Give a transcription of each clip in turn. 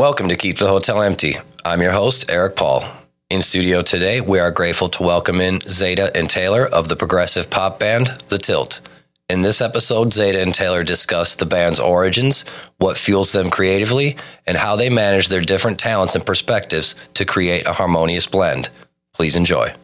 Welcome to Keep the Hotel Empty. I'm your host, Eric Paul. In studio today, we are grateful to welcome in Zeta and Taylor of the progressive pop band The Tilt. In this episode, Zeta and Taylor discuss the band's origins, what fuels them creatively, and how they manage their different talents and perspectives to create a harmonious blend. Please enjoy.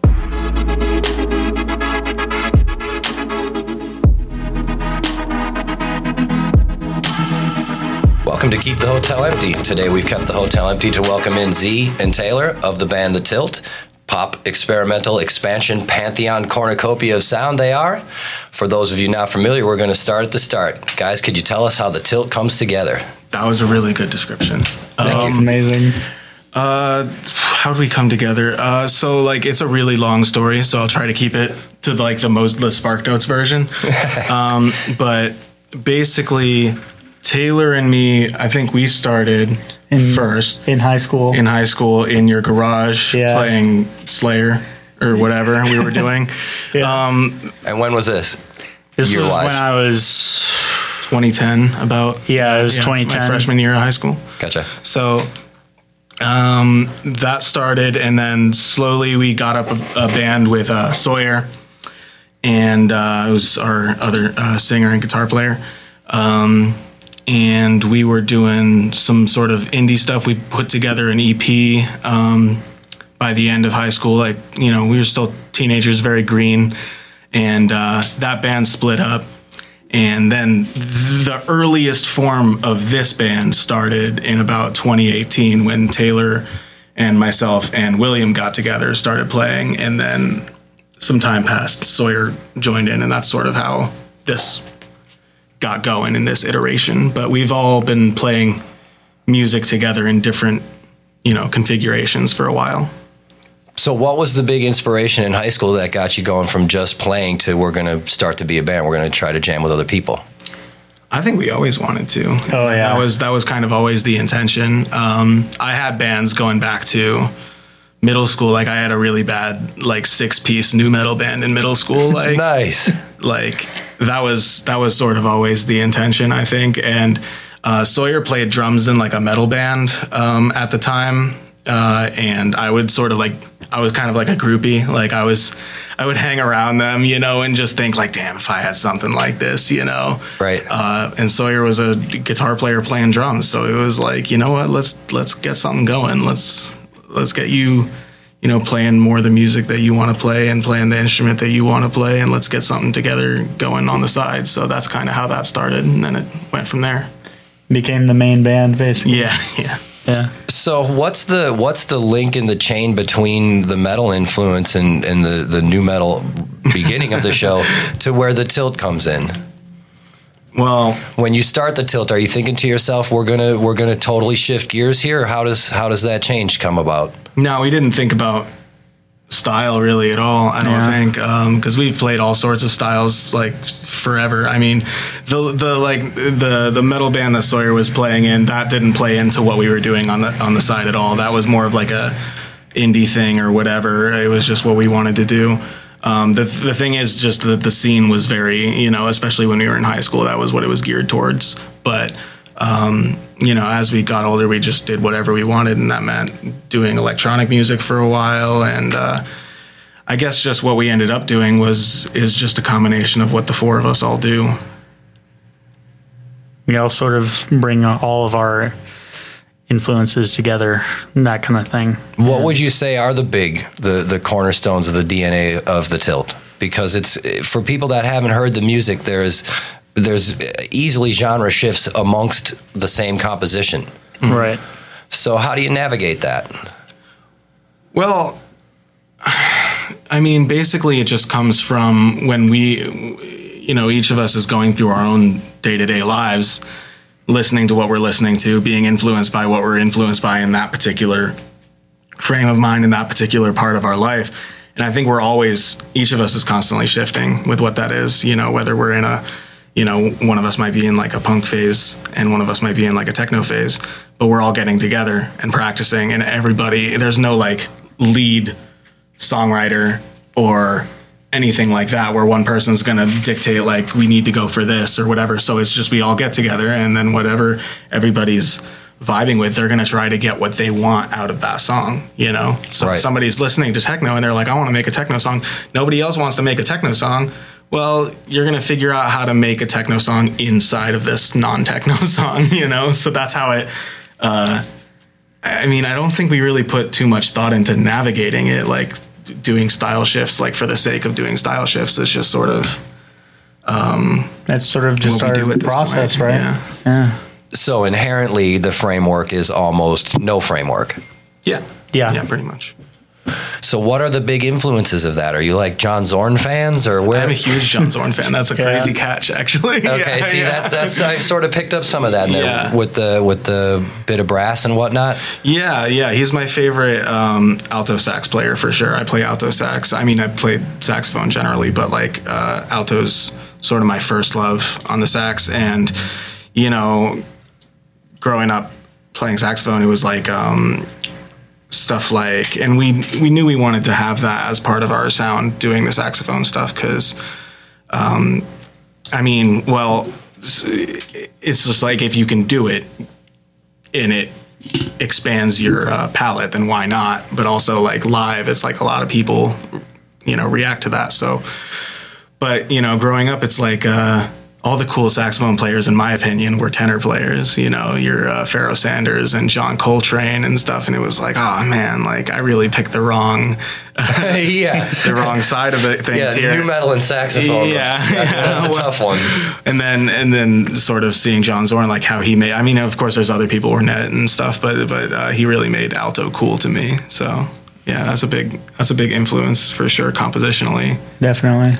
Welcome to Keep the Hotel Empty. Today we've kept the hotel empty to welcome in Z and Taylor of the band The Tilt. Pop experimental expansion pantheon cornucopia of sound they are. For those of you not familiar, we're going to start at the start. Guys, could you tell us how The Tilt comes together? That was a really good description. That's amazing. Uh, how did we come together? Uh, so like it's a really long story, so I'll try to keep it to like the most the Spark Notes version. um, but basically, Taylor and me, I think we started In- first In high school. in high school in your garage Yeah. playing Slayer or whatever we were doing. Yeah. Um, And when was this? this was year-wise. when I was 2010, about yeah, it was yeah, 2010. my freshman year of high school. Gotcha. So um, that started, and then slowly we got up a, a band with uh, Sawyer, and uh, it was our other uh, singer and guitar player. Um, and we were doing some sort of indie stuff. We put together an EP um, by the end of high school. Like, you know, we were still teenagers, very green. And uh, that band split up. And then the earliest form of this band started in about 2018 when Taylor and myself and William got together, started playing, and then some time passed. Sawyer joined in, and that's sort of how this got going in this iteration. But we've all been playing music together in different, you know, configurations for a while. So, what was the big inspiration in high school that got you going from just playing to we're going to start to be a band? We're going to try to jam with other people. I think we always wanted to. Oh, yeah. that was that was kind of always the intention. Um, I had bands going back to middle school. Like I had a really bad like six piece nu metal band in middle school. Like Nice. Like that was that was sort of always the intention, I think. And uh, Sawyer played drums in like a metal band um, at the time, uh, and I would sort of like I was kind of like a groupie. Like I was, I would hang around them, you know, and just think like, damn, if I had something like this, you know. Right. Uh, and Sawyer was a guitar player playing drums, so it was like, you know what, let's let's get something going. Let's let's get you, you know, playing more the music that you want to play and playing the instrument that you want to play, and let's get something together going on the side. So that's kind of how that started, and then it went from there. Became the main band, basically. Yeah, yeah. Yeah. So, what's the what's the link in the chain between the metal influence and, and the, the nu metal beginning of the show to where the tilt comes in? Well, When you start the tilt, are you thinking to yourself, "We're gonna we're gonna totally shift gears here"? Or how does how does that change come about? No, we didn't think about style really at all. I don't Yeah. think because we've played all sorts of styles like forever. I mean, the the like the the metal band that Sawyer was playing in that didn't play into what we were doing on the on the side at all. That was more of like a indie thing or whatever. It was just what we wanted to do. Um, the the thing is just that the scene was very you know especially when we were in high school that was what it was geared towards. But um, you know, as we got older, we just did whatever we wanted, and that meant doing electronic music for a while. And uh, I guess just what we ended up doing was is just a combination of what the four of us all do. We all sort of bring all of our influences together, that kind of thing. What would you say are the big the the cornerstones of the DNA of the tilt? Because it's for people that haven't heard the music, there's there's easily genre shifts amongst the same composition. Hmm. Right. So how do you navigate that? Well, I mean, basically, it just comes from when we, you know, each of us is going through our own day to day lives, listening to what we're listening to, being influenced by what we're influenced by in that particular frame of mind in that particular part of our life. And I think we're always, each of us is constantly shifting with what that is, you know, whether we're in a, you know, one of us might be in like a punk phase and one of us might be in like a techno phase, but we're all getting together and practicing and everybody, there's no like lead songwriter or anything like that where one person's going to dictate like we need to go for this or whatever so it's just we all get together and then whatever everybody's vibing with, they're going to try to get what they want out of that song, you know? So Right. somebody's listening to techno and they're like, I want to make a techno song. Nobody else wants to make a techno song. Well, you're going to figure out how to make a techno song inside of this non techno song, you know? So that's how it, uh, I mean, I don't think we really put too much thought into navigating it, like doing style shifts, like for the sake of doing style shifts. It's just sort of That's sort of just our do at this process, point. right? Yeah. Yeah. So inherently, the framework is almost no framework. Yeah. Yeah. Yeah, pretty much. So, what are the big influences of that? Are you like John Zorn fans, or where? I'm a huge John Zorn fan. That's a Yeah. crazy catch, actually. Okay, Yeah, see yeah. that that's I sort of picked up some of that in there Yeah. with the with the bit of brass and whatnot. Yeah, yeah, he's my favorite um, alto sax player for sure. I play alto sax. I mean, I played saxophone generally, but like uh, alto's sort of my first love on the sax. And you know, growing up playing saxophone, it was like um, stuff like, and we we knew we wanted to have that as part of our sound, doing the saxophone stuff because. Um I mean, well, it's just like if you can do it and it expands your uh, palette, then why not? But also, like live, it's like a lot of people, you know, react to that. So, but you know, growing up, it's like uh, all the cool saxophone players, in my opinion, were tenor players. You know, your uh, Pharoah Sanders and John Coltrane and stuff. And it was like, oh man, like I really picked the wrong, yeah, the wrong side of the things yeah, here. nu metal and saxophone. Yeah, that's, yeah, that's a well- tough one. and then and then sort of seeing John Zorn like how he made. I mean, of course, there's other people Ornette and stuff, but but uh, he really made alto cool to me. So yeah, that's a big that's a big influence for sure compositionally. Definitely.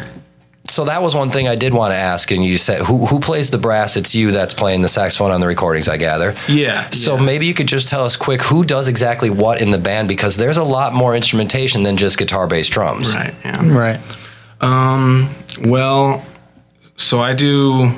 So that was one thing I did want to ask, and you said who who plays the brass? It's you that's playing the saxophone on the recordings, I gather. Yeah. So yeah. maybe you could just tell us quick who does exactly what in the band because there's a lot more instrumentation than just guitar, bass, drums. right. Yeah. Right. Well, so I do.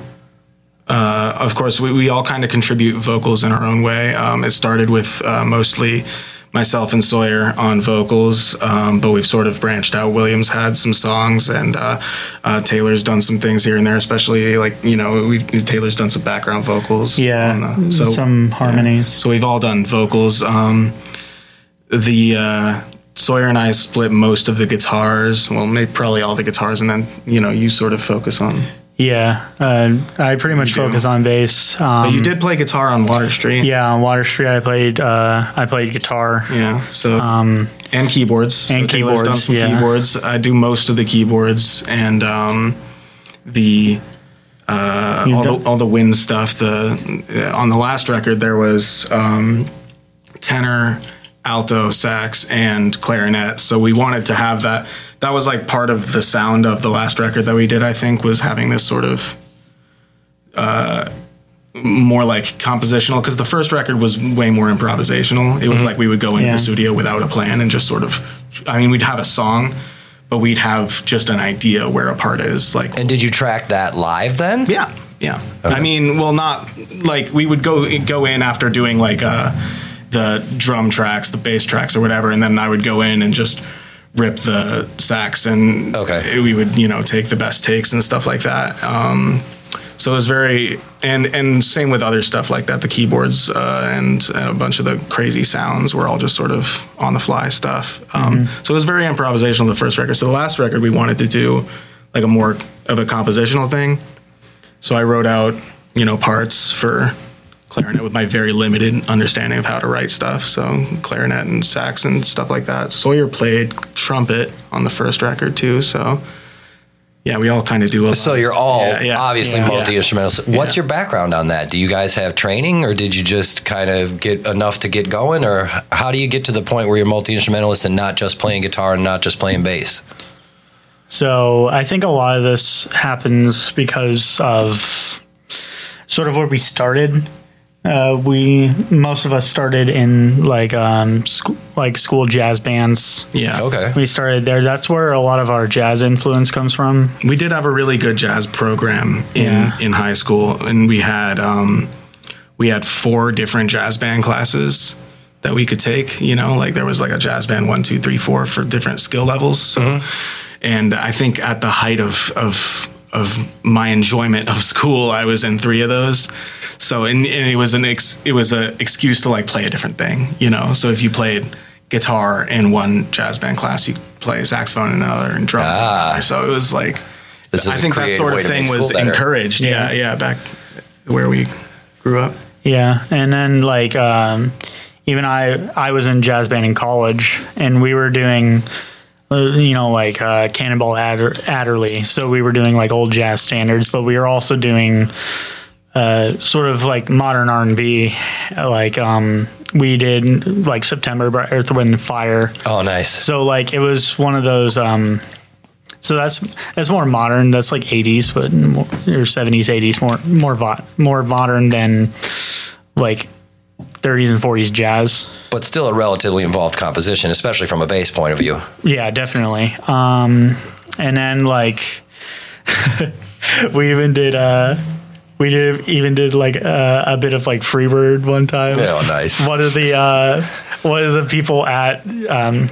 Uh, of course, we, we all kind of contribute vocals in our own way. Um, it started with uh, mostly myself and Sawyer on vocals, um, but we've sort of branched out. Williams had some songs, and uh, uh, Taylor's done some things here and there. Especially like you know, we've Taylor's done some background vocals. Yeah. on the- so some harmonies. so we've all done vocals. Um, the uh, Sawyer and I split most of the guitars. Well, maybe probably all the guitars, and then you know you sort of focus on. Yeah. Uh, I pretty much do. focus on bass. Um, But you did play guitar on Water Street. Yeah, on Water Street, I played. Uh, I played guitar. Yeah. So and keyboards Um, and so Taylor's done some yeah. keyboards. I do most of the keyboards and um, the uh, all done- the all the wind stuff. The on the last record there was um, tenor, alto, sax, and clarinet. So we wanted to have that. That was like part of the sound of the last record that we did. I think was having this sort of more like compositional because the first record was way more improvisational. It was like we would go into Yeah. the studio without a plan and just sort of, I mean, we'd have a song, but we'd have just an idea where a part is. Like, And did you track that live then? yeah, yeah. I mean, well, not like we would go go in after doing like uh, the drum tracks, the bass tracks, or whatever, and then I would go in and just rip the sax and Okay. we would you know take the best takes and stuff like that. Um, so it was very and and same with other stuff like that. The keyboards uh, and a bunch of the crazy sounds were all just sort of on the fly stuff. Um, So it was very improvisational. The first record. So the last record we wanted to do like a more of a compositional thing. So I wrote out you know parts for clarinet with my very limited understanding of how to write stuff. So clarinet and sax and stuff like that. Sawyer played trumpet on the first record too. So yeah, we all kind of do a lot. So you're all Yeah, yeah, obviously yeah. multi instrumentalists. What's your background on that? Do you guys have training, or did you just kind of get enough to get going, or how do you get to the point where you're multi instrumentalist and not just playing guitar and not just playing bass? So I think a lot of this happens because of sort of where we started. Uh, we most of us started in like um, sc- like school jazz bands. Yeah. Okay. We started there. That's where a lot of our jazz influence comes from. we did have a really good jazz program in Yeah. in high school, and we had um, we had four different jazz band classes that we could take. You know, like there was like a jazz band one, two, three, four for different skill levels. So, and I think at the height of of of my enjoyment of school, I was in three of those. So and, and it was an ex, it was a excuse to like play a different thing, you know. So if you played guitar in one jazz band class, you play saxophone in another and drums in Ah. another. So it was like This is I a think that sort of thing was better. encouraged. Yeah, yeah, back where we grew up. Yeah, and then like um, even I I was in jazz band in college, and we were doing uh, you know like uh, Cannonball Adder- Adderley. So we were doing like old jazz standards, but we were also doing uh, sort of like modern R and B. Like um, we did like September by Earth, Wind, and Fire. Oh, nice. So like it was one of those. Um, so that's that's more modern. That's like '80s, but more, or '70s, '80s, more more vo- more modern than like 30s and 40s jazz. But still a relatively involved composition, especially from a bass point of view. Yeah, definitely. Um, and then like we even did uh we did even did like uh, a bit of like Freebird one time. Oh, nice. One of the uh, one of the people at um,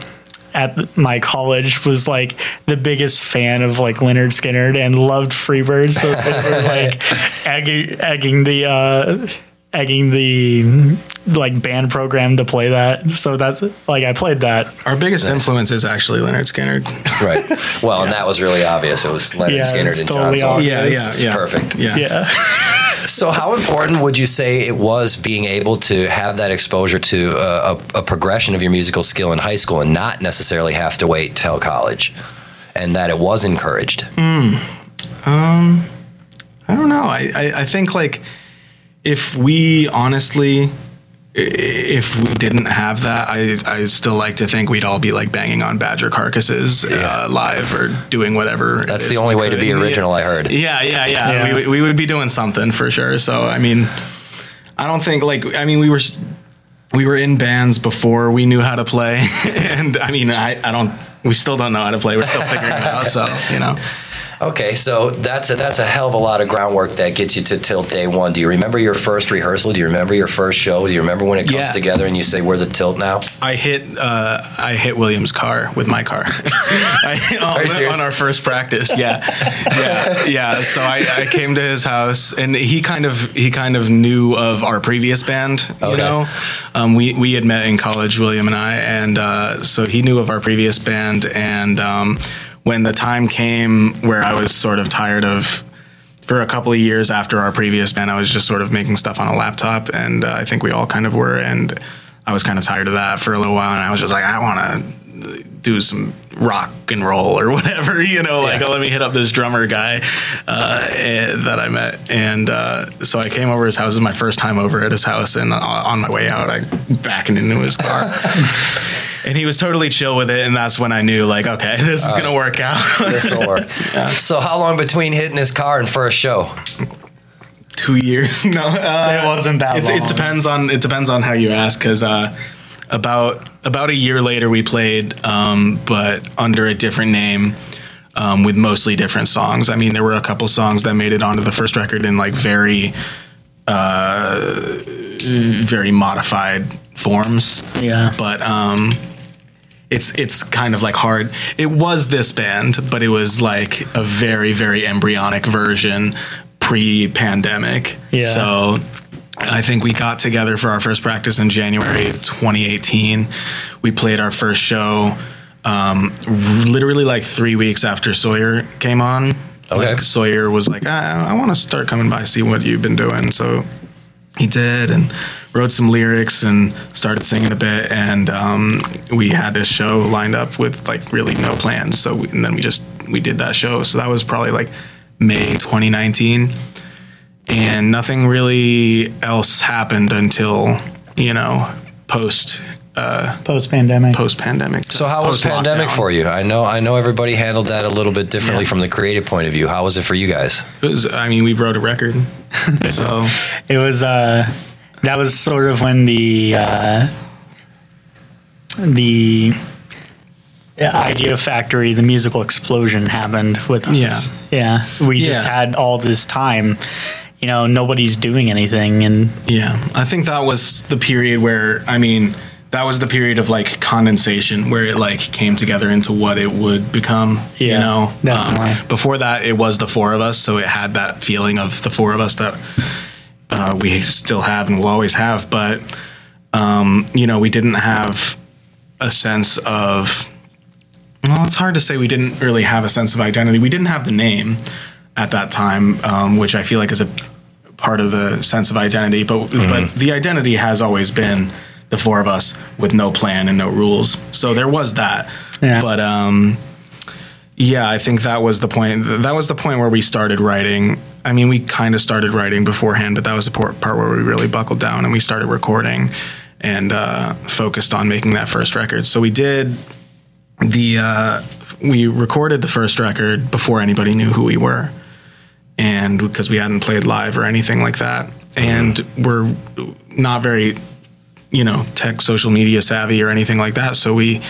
at my college was like the biggest fan of like Lynyrd Skynyrd and loved Freebird, so they were like egging, egging the uh, egging the like band program to play that. So that's like I played that. Our biggest influence is actually Lynyrd Skynyrd. Right. Well, and that was really obvious. It was Leonard Yeah, Skinner and totally John Yeah, yeah, yeah. Perfect. Yeah. Yeah. So, how important would you say it was being able to have that exposure to a, a, a progression of your musical skill in high school and not necessarily have to wait till college, and that it was encouraged? Um, I don't know. I, I, I think like if we honestly, if we didn't have that, I I still like to think we'd all be like banging on badger carcasses uh, live or doing whatever. That's the only we way to could. be Yeah. original. I heard. Yeah, yeah, yeah. Yeah. We, we would be doing something for sure. So I mean, I don't think like I mean we were we were in bands before we knew how to play, and I mean I I don't we still don't know how to play. We're still figuring it out. So you know. Okay, so that's a, that's a hell of a lot of groundwork that gets you to Tilt Day One. Do you remember your first rehearsal? Do you remember your first show? Do you remember when it comes Yeah. together and you say we're the Tilt now? I hit uh, I hit William's car with my car I, on, on our first practice. Yeah, yeah, yeah. So I, I came to his house, and he kind of he kind of knew of our previous band. You Okay. know, um, we we had met in college, William and I, and uh, so he knew of our previous band. And um, when the time came where I was sort of tired of for a couple of years after our previous band, I was just sort of making stuff on a laptop, and uh, I think we all kind of were. And I was kind of tired of that for a little while, and I was just like, I want to do some rock and roll or whatever, you know, like Yeah. let me hit up this drummer guy uh, eh, that I met, and uh, so I came over to his house. It was my first time over at his house, and uh, on my way out, I backed into his car. And he was totally chill with it, and that's when I knew, like, okay, this is gonna work out. This will work. So, how long between hitting his car and first show? two years. no, uh, It wasn't that it, long. it depends on it depends on how you ask. Because uh, about about a year later, we played, um, but under a different name. Um, with mostly different songs. I mean, there were a couple songs that made it onto the first record in like very, uh, very modified forms. Yeah. But um, it's it's kind of like hard. It was this band, but it was like a very very embryonic version pre-pandemic. Yeah. So I think we got together for our first practice in January 2018. We played our first show um, literally like three weeks after Sawyer came on. Okay. Like Sawyer was like, ah, I want to start coming by, see what you've been doing. So he did and wrote some lyrics and started singing a bit and um, we had this show lined up with like really no plans so we, and then we just we did that show so that was probably like may 2019 and nothing really else happened until you know post uh, Post pandemic. post pandemic So, how was pandemic for you? I know, I know everybody handled that a little bit differently Yeah. from the creative point of view. How was it for you guys? it was, i mean we wrote a record so It was uh that was sort of when the uh the idea factory, the musical explosion happened with us. Yeah. We just had all this time. You know, nobody's doing anything and Yeah, I think that was the period where I mean that was the period of like condensation where it like came together into what it would become. you know, definitely. Um, before that, it was the four of us, so it had that feeling of the four of us that uh, we still have and will always have. But um, you know, we didn't have a sense of. Well, it's hard to say we didn't really have a sense of identity. We didn't have the name at that time, um, which I feel like is a part of the sense of identity. But but the identity has always been the four of us with no plan and no rules. So there was that. Yeah. But um, yeah, I think that was the point. That was the point where we started writing. I mean, we kind of started writing beforehand, but that was the part part where we really buckled down and we started recording and uh, focused on making that first record. So we did the uh, we recorded the first record before anybody knew who we were, and because we hadn't played live or anything like that, and we're not very, you know, tech social media savvy or anything like that. So we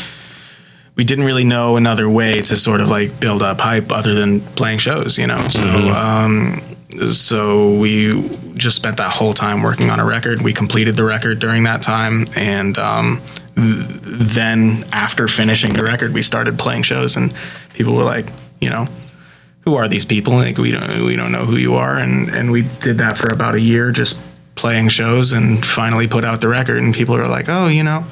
we didn't really know another way to sort of like build up hype other than playing shows, you know. So um, so we just spent that whole time working on a record. We completed the record during that time, and um, then after finishing the record, we started playing shows, and people were like, you know. Who are these people? Like we don't we don't know who you are, and and we did that for about a year, just playing shows, and finally put out the record. And people are like, oh, you know,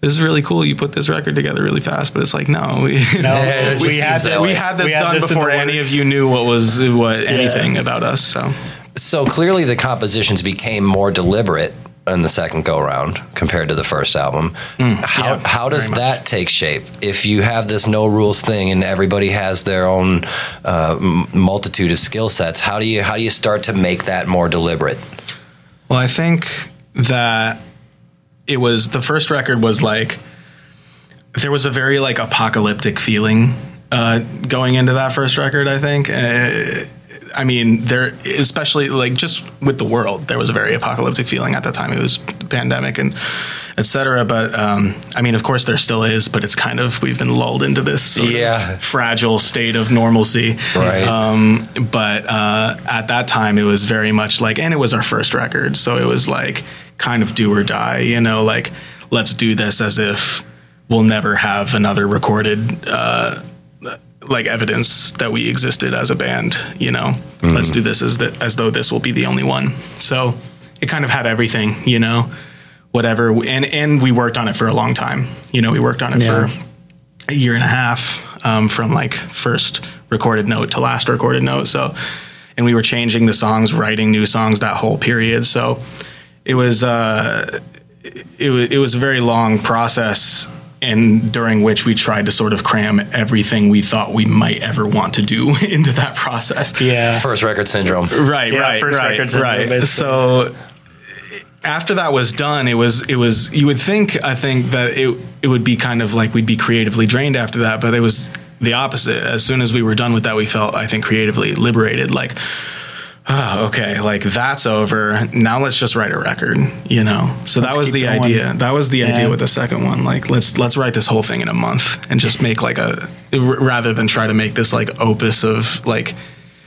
this is really cool. You put this record together really fast, but it's like no, we, No, we we had that- that we had this We had done this before the any of you knew what was what anything about us. So So clearly, the compositions became more deliberate in the second go round compared to the first album. how yeah, how does that take shape? If you have this no rules thing and everybody has their own uh, multitude of skill sets, how do you how do you start to make that more deliberate? Well, I think that it was the first record was like there was a very like apocalyptic feeling uh, going into that first record. I think. Uh, I mean, there, especially like just with the world, there was a very apocalyptic feeling at that time. It was pandemic and et cetera. But um, I mean, of course, there still is, but it's kind of we've been lulled into this sort Yeah. of fragile state of normalcy. Right. Um, but uh, at that time, it was very much like, and it was our first record, so it was like kind of do or die. You know, like let's do this as if we'll never have another recorded. Uh, like evidence that we existed as a band, you know. Let's do this as the, as though this will be the only one. So it kind of had everything, you know, whatever. And and we worked on it for a long time. You know, we worked on it Yeah. for a year and a half um, from like first recorded note to last recorded note. So, and we were changing the songs, writing new songs that whole period. So it was uh, it, wa- it was a very long process. And during which we tried to sort of cram everything we thought we might ever want to do into that process. Yeah. First record syndrome. Right, Yeah, right, first right, records in right. basically. So after that was done, it was it was you would think I think that it it would be kind of like we'd be creatively drained after that, but it was the opposite. As soon as we were done with that, we felt I think creatively liberated. Like, ah, okay, like that's over. Now let's just write a record, you know. So that Let's was the going. idea. That was the Yeah. idea with the second one. Like let's let's write this whole thing in a month and just make like a rather than try to make this like opus of like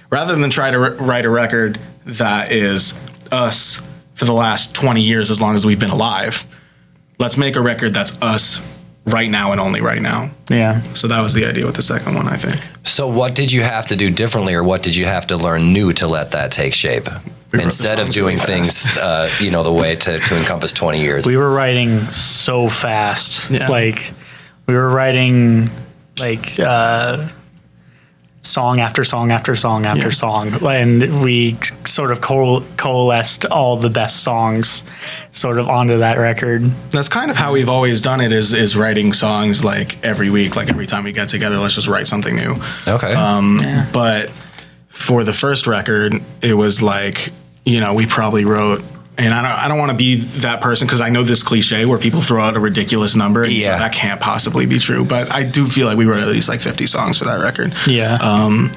rather than try to r- write a record that is us for the last 20 years as long as we've been alive let's make a record that's us right now and only right now Yeah. so that was the idea with the second one i think So, what did you have to do differently, or what did you have to learn new to let that take shape? the Instead of doing really things, uh, you know, the way to, to encompass 20 years. We were writing so fast. Yeah. Like we were writing like uh song after song after song after Yeah. song and we sort of coal- coalesced all the best songs sort of onto that record. that's kind of how we've always done it is is writing songs like every week like every time we get together let's just write something new okay. Um, But for the first record, it was like, you know, we probably wrote, and I don't, I don't want to be that person because I know this cliche where people throw out a ridiculous number. And you know, Yeah. that can't possibly be true. But I do feel like we wrote at least like 50 songs for that record. Yeah. Um,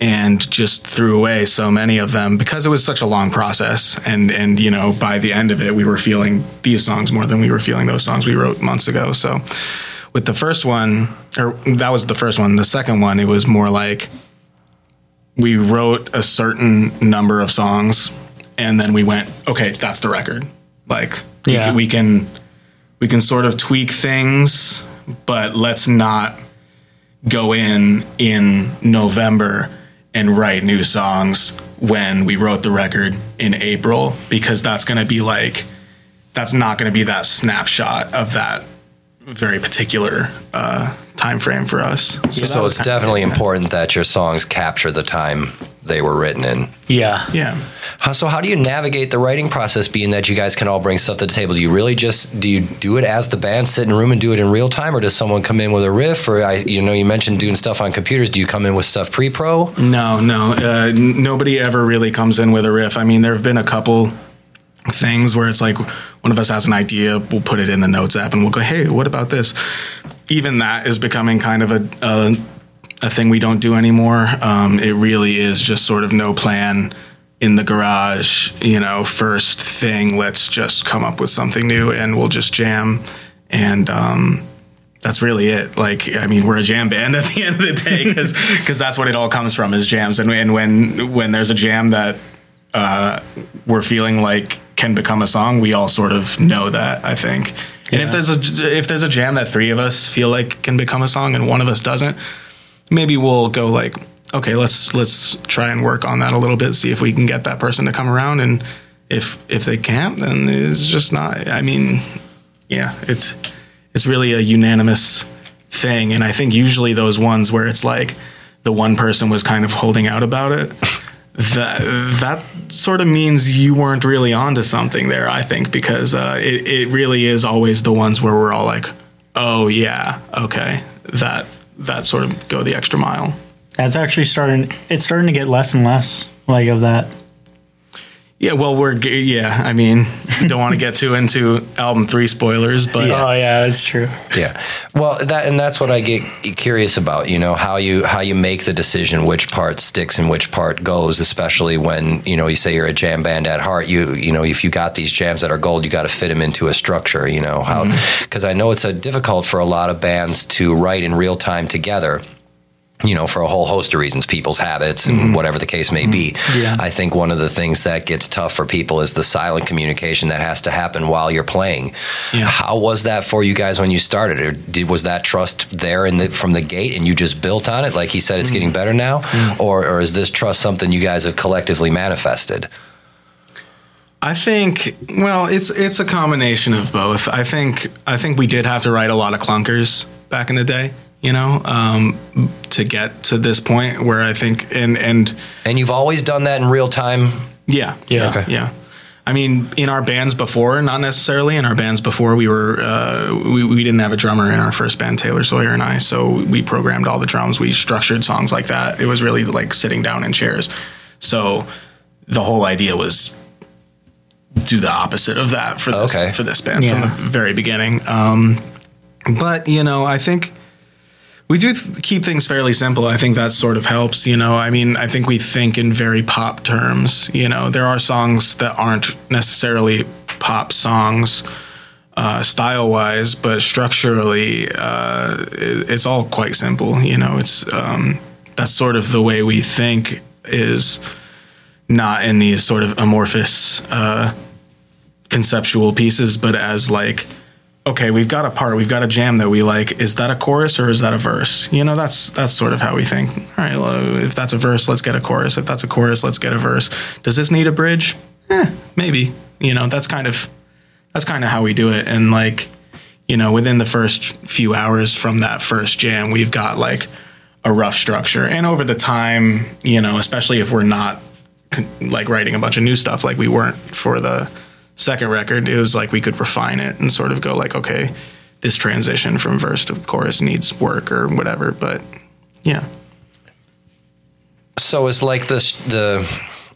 and just threw away so many of them because it was such a long process. And, and, you know, by the end of it, we were feeling these songs more than we were feeling those songs we wrote months ago. So with the first one, or that was the first one. The second one, it was more like we wrote a certain number of songs and then we went, okay, that's the record. Like we Yeah. can- we can we can sort of tweak things, but let's not go in in November and write new songs when we wrote the record in April because that's going to be like that's not going to be that snapshot of that very particular uh, time frame for us. So it's definitely important that your songs capture the time they were written in. Yeah. Yeah. How, so how do you navigate the writing process being that you guys can all bring stuff to the table? Do you really just do you do it as the band sit in a room and do it in real time or does someone come in with a riff or I you know you mentioned doing stuff on computers, do you come in with stuff pre-pro? No, no. Uh, n- nobody ever really comes in with a riff. I mean, there have been a couple things where it's like one of us has an idea, we'll put it in the notes app and we'll go, hey, what about this? Even that is becoming kind of a, a, a thing we don't do anymore. Um, it really is just sort of no plan in the garage, you know, first thing, let's just come up with something new and we'll just jam. And, um, that's really it. Like, I mean, we're a jam band at the end of the day because because that's what it all comes from is jams. And, and when when there's a jam that uh, we're feeling like can become a song, we all sort of know that. I think. And if there's a if there's a jam that three of us feel like can become a song and one of us doesn't, maybe we'll go like, okay, let's let's try and work on that a little bit, see if we can get that person to come around. And if if they can't, then it's just not. I mean, yeah, it's it's really a unanimous thing. And I think usually those ones where it's like the one person was kind of holding out about it, that that sort of means you weren't really onto something there. I think because uh, it it really is always the ones where we're all like, oh yeah, okay, that that sort of go the extra mile. That's actually starting. It's starting to get less and less like of that. Yeah, well, we're yeah. I mean, don't want to get too into album three spoilers, but Oh yeah, that's true. Yeah. Well, that and that's what I get curious about. You know how you how you make the decision which part sticks and which part goes, especially when you know you say you're a jam band at heart. You you know if you got these jams that are gold, you got to fit them into a structure. You know how mm-hmm. because I know it's a difficult for a lot of bands to write in real time together. You know, for a whole host of reasons, people's habits and mm-hmm. whatever the case may be. Mm-hmm. Yeah. I think one of the things that gets tough for people is the silent communication that has to happen while you're playing. Yeah. How was that for you guys when you started? Or did was that trust there in the, from the gate and you just built on it? Like he said, it's mm. getting better now, mm. or or is this trust something you guys have collectively manifested? I think well, it's it's a combination of both. I think I think we did have to write a lot of clunkers back in the day, you know, um, to get to this point where I think and and And you've always done that in real time. yeah, Yeah. Okay. yeah. I mean, in our bands before, not necessarily in our bands before, we were uh, we, we didn't have a drummer in our first band, Taylor Sawyer and I. So we programmed all the drums. We structured songs like that. It was really like sitting down in chairs. So the whole idea was do the opposite of that for this Okay. for this band Yeah. from the very beginning. Um, but you know, I think we do th- keep things fairly simple. I think that sort of helps. You know, I mean, I think we think in very pop terms. You know, there are songs that aren't necessarily pop songs uh, style wise, but structurally, uh, it, it's all quite simple. You know, it's um, that's sort of the way we think is not in these sort of amorphous uh, conceptual pieces, but as like, okay, we've got a part, we've got a jam that we like. Is that a chorus or is that a verse? You know, that's that's sort of how we think. All right, well, if that's a verse, let's get a chorus. If that's a chorus, let's get a verse. Does this need a bridge? Eh, maybe. You know, that's kind of that's kind of how we do it. And like, you know, within the first few hours from that first jam, we've got like a rough structure. And over the time, you know, especially if we're not like writing a bunch of new stuff like we weren't for the second record, it was like we could refine it and sort of go like, okay, this transition from verse to chorus needs work or whatever. But yeah. So it's like this the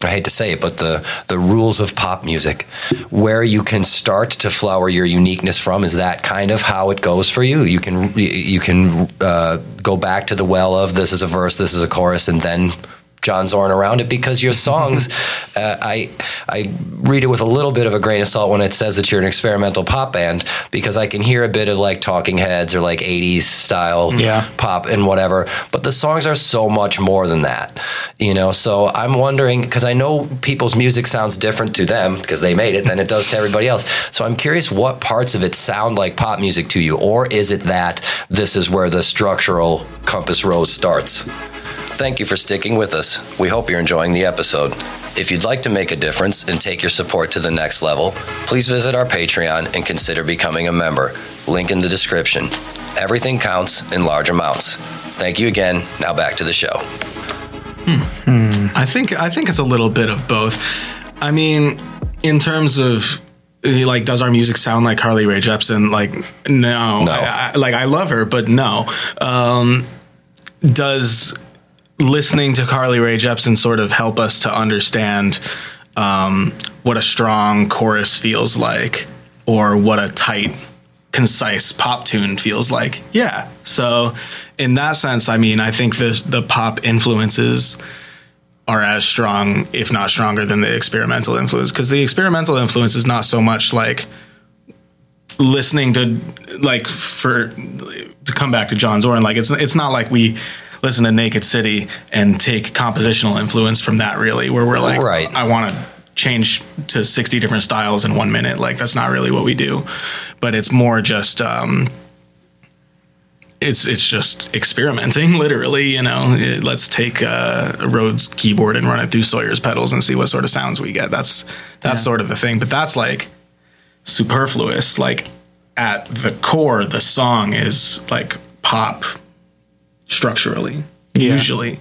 I hate to say it, but the the rules of pop music, where you can start to flower your uniqueness from, is that kind of how it goes for you? You can you can uh, go back to the well of this is a verse, this is a chorus, and then John Zorn around it because your songs, uh, I I read it with a little bit of a grain of salt when it says that you're an experimental pop band because I can hear a bit of like Talking Heads or like '80s style Yeah. pop and whatever, but the songs are so much more than that, you know. So I'm wondering because I know people's music sounds different to them because they made it than it does to everybody else. So I'm curious what parts of it sound like pop music to you, or is it that this is where the structural compass rose starts? Thank you for sticking with us. We hope you're enjoying the episode. If you'd like to make a difference and take your support to the next level, please visit our Patreon and consider becoming a member. Link in the description. Everything counts in large amounts. Thank you again. Now back to the show. I think I think it's a little bit of both. I mean, in terms of like, does our music sound like Carly Rae Jepsen? Like, no. No. I, I, like, I love her, but no. Um, does listening to Carly Rae Jepsen sort of help us to understand um, what a strong chorus feels like, or what a tight, concise pop tune feels like? Yeah. So, in that sense, I mean, I think the the pop influences are as strong, if not stronger, than the experimental influence. Because the experimental influence is not so much like listening to, like, for to come back to John Zorn. Like, it's it's not like we listen to Naked City and take compositional influence from that. Really, where we're like, Right. I want to change to sixty different styles in one minute. Like, that's not really what we do. But it's more just. Um, it's it's just experimenting, literally. You know, It- let's take uh, a Rhodes keyboard and run it through Sawyer's pedals and see what sort of sounds we get. That's that's sort of the thing. But that's like superfluous. Like at the core, the song is like pop structurally. Yeah. Usually,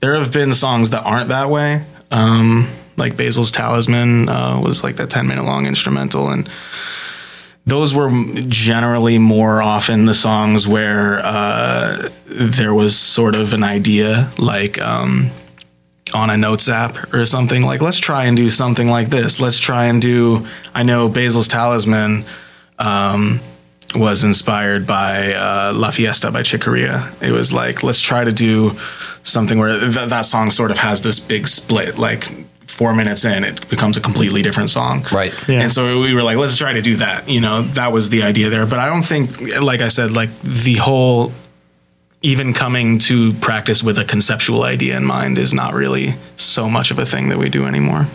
there have been songs that aren't that way. Um, like Basil's Talisman uh, was like that ten minute long instrumental and those were generally more often the songs where uh, there was sort of an idea, like um, on a notes app or something. Like, let's try and do something like this. Let's try and do. I know Basil's Talisman um, was inspired by uh, La Fiesta by Chick Corea. It was like, let's try to do something where th- that song sort of has this big split, like. Four minutes in, it becomes a completely different song. Right. Yeah. And so we were like, let's try to do that. You know, that was the idea there. But I don't think, like I said, like the whole even coming to practice with a conceptual idea in mind is not really so much of a thing that we do anymore.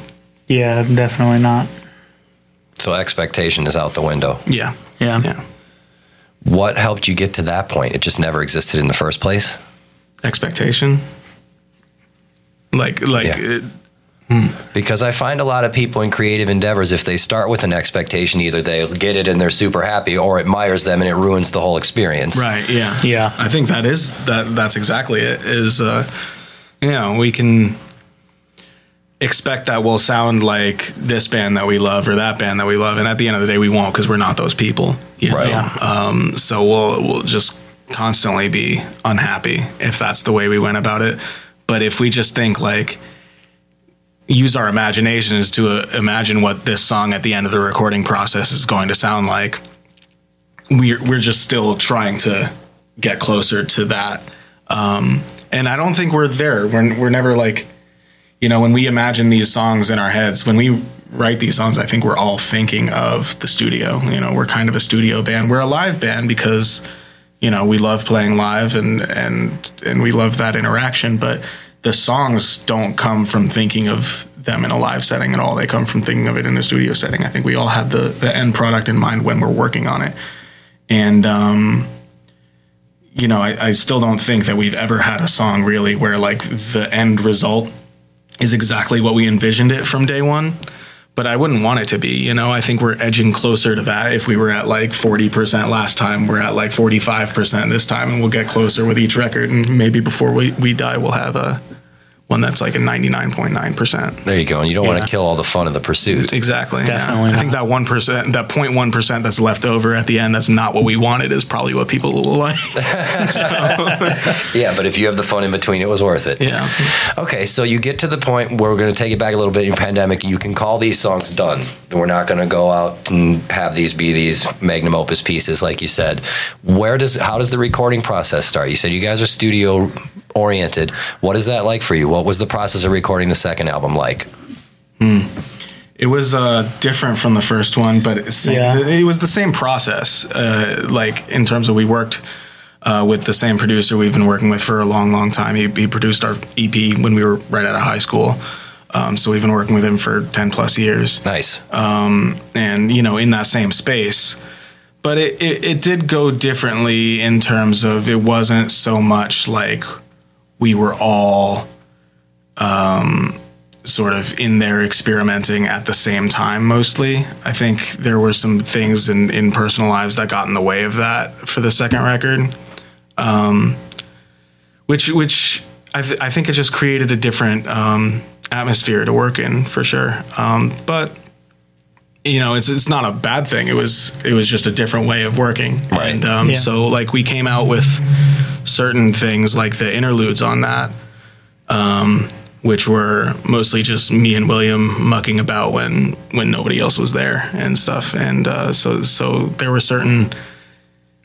Yeah, definitely not. So expectation is out the window. Yeah. Yeah. Yeah. What helped you get to that point? It just never existed in the first place. Expectation. Like, like, Yeah. it, Because I find a lot of people in creative endeavors, if they start with an expectation, either they get it and they're super happy, or it mires them and it ruins the whole experience. right. Yeah. Yeah. I think that is that. That's exactly it. Is uh, you know we can expect that we'll sound like this band that we love or that band that we love, and at the end of the day, we won't because we're not those people. you Right. know? Yeah. Um, so we'll we'll just constantly be unhappy if that's the way we went about it. But if we just think like use our imaginations to uh, imagine what this song at the end of the recording process is going to sound like, we're we're just still trying to get closer to that. Um, and I don't think we're there. We're we're never like, you know, when we imagine these songs in our heads, when we write these songs, I think we're all thinking of the studio. You know, we're kind of a studio band. We're a live band because, you know, we love playing live and and and we love that interaction. But the songs don't come from thinking of them in a live setting at all. They come from thinking of it in a studio setting. I think we all have the the end product in mind when we're working on it. And um, you know, I, I still don't think that we've ever had a song really where like the end result is exactly what we envisioned it from day one. But I wouldn't want it to be, you know. I think we're edging closer to that. If we were at like 40% last time, we're at like 45% this time, and we'll get closer with each record. And maybe before we, we die, we'll have a one that's like a 99.9%. There you go. And you don't want to kill all the fun of the pursuit. Exactly. yeah. Definitely I think that 1%, that 0.1% that's left over at the end, that's not what we wanted, is probably what people will like. Yeah, but if you have the fun in between, it was worth it. yeah. Okay, so you get to the point where we're going to take it back a little bit in your pandemic. You can call these songs done. We're not going to go out and have these be these magnum opus pieces, like you said. Where does how does the recording process start? You said you guys are studio oriented. What is that like for you? What was the process of recording the second album like? Hmm. It was uh, different from the first one, but it's Yeah. it was the same process. Uh, like in terms of we worked uh, with the same producer we've been working with for a long, long time. He, he produced our EP when we were right out of high school. Um, so we've been working with him for ten plus years, Nice. and you know, in that same space. But it, it, it did go differently in terms of it wasn't so much like we were all um, sort of in there experimenting at the same time mostly. I think there were some things in, in personal lives that got in the way of that for the second record. Um, which which I, th- I think it just created a different um, atmosphere to work in for sure. Um, but you know, it's it's not a bad thing. It was it was just a different way of working, Right. and um, Yeah. so like we came out with certain things like the interludes on that, um, which were mostly just me and William mucking about when when nobody else was there and stuff, and uh, so so there were certain.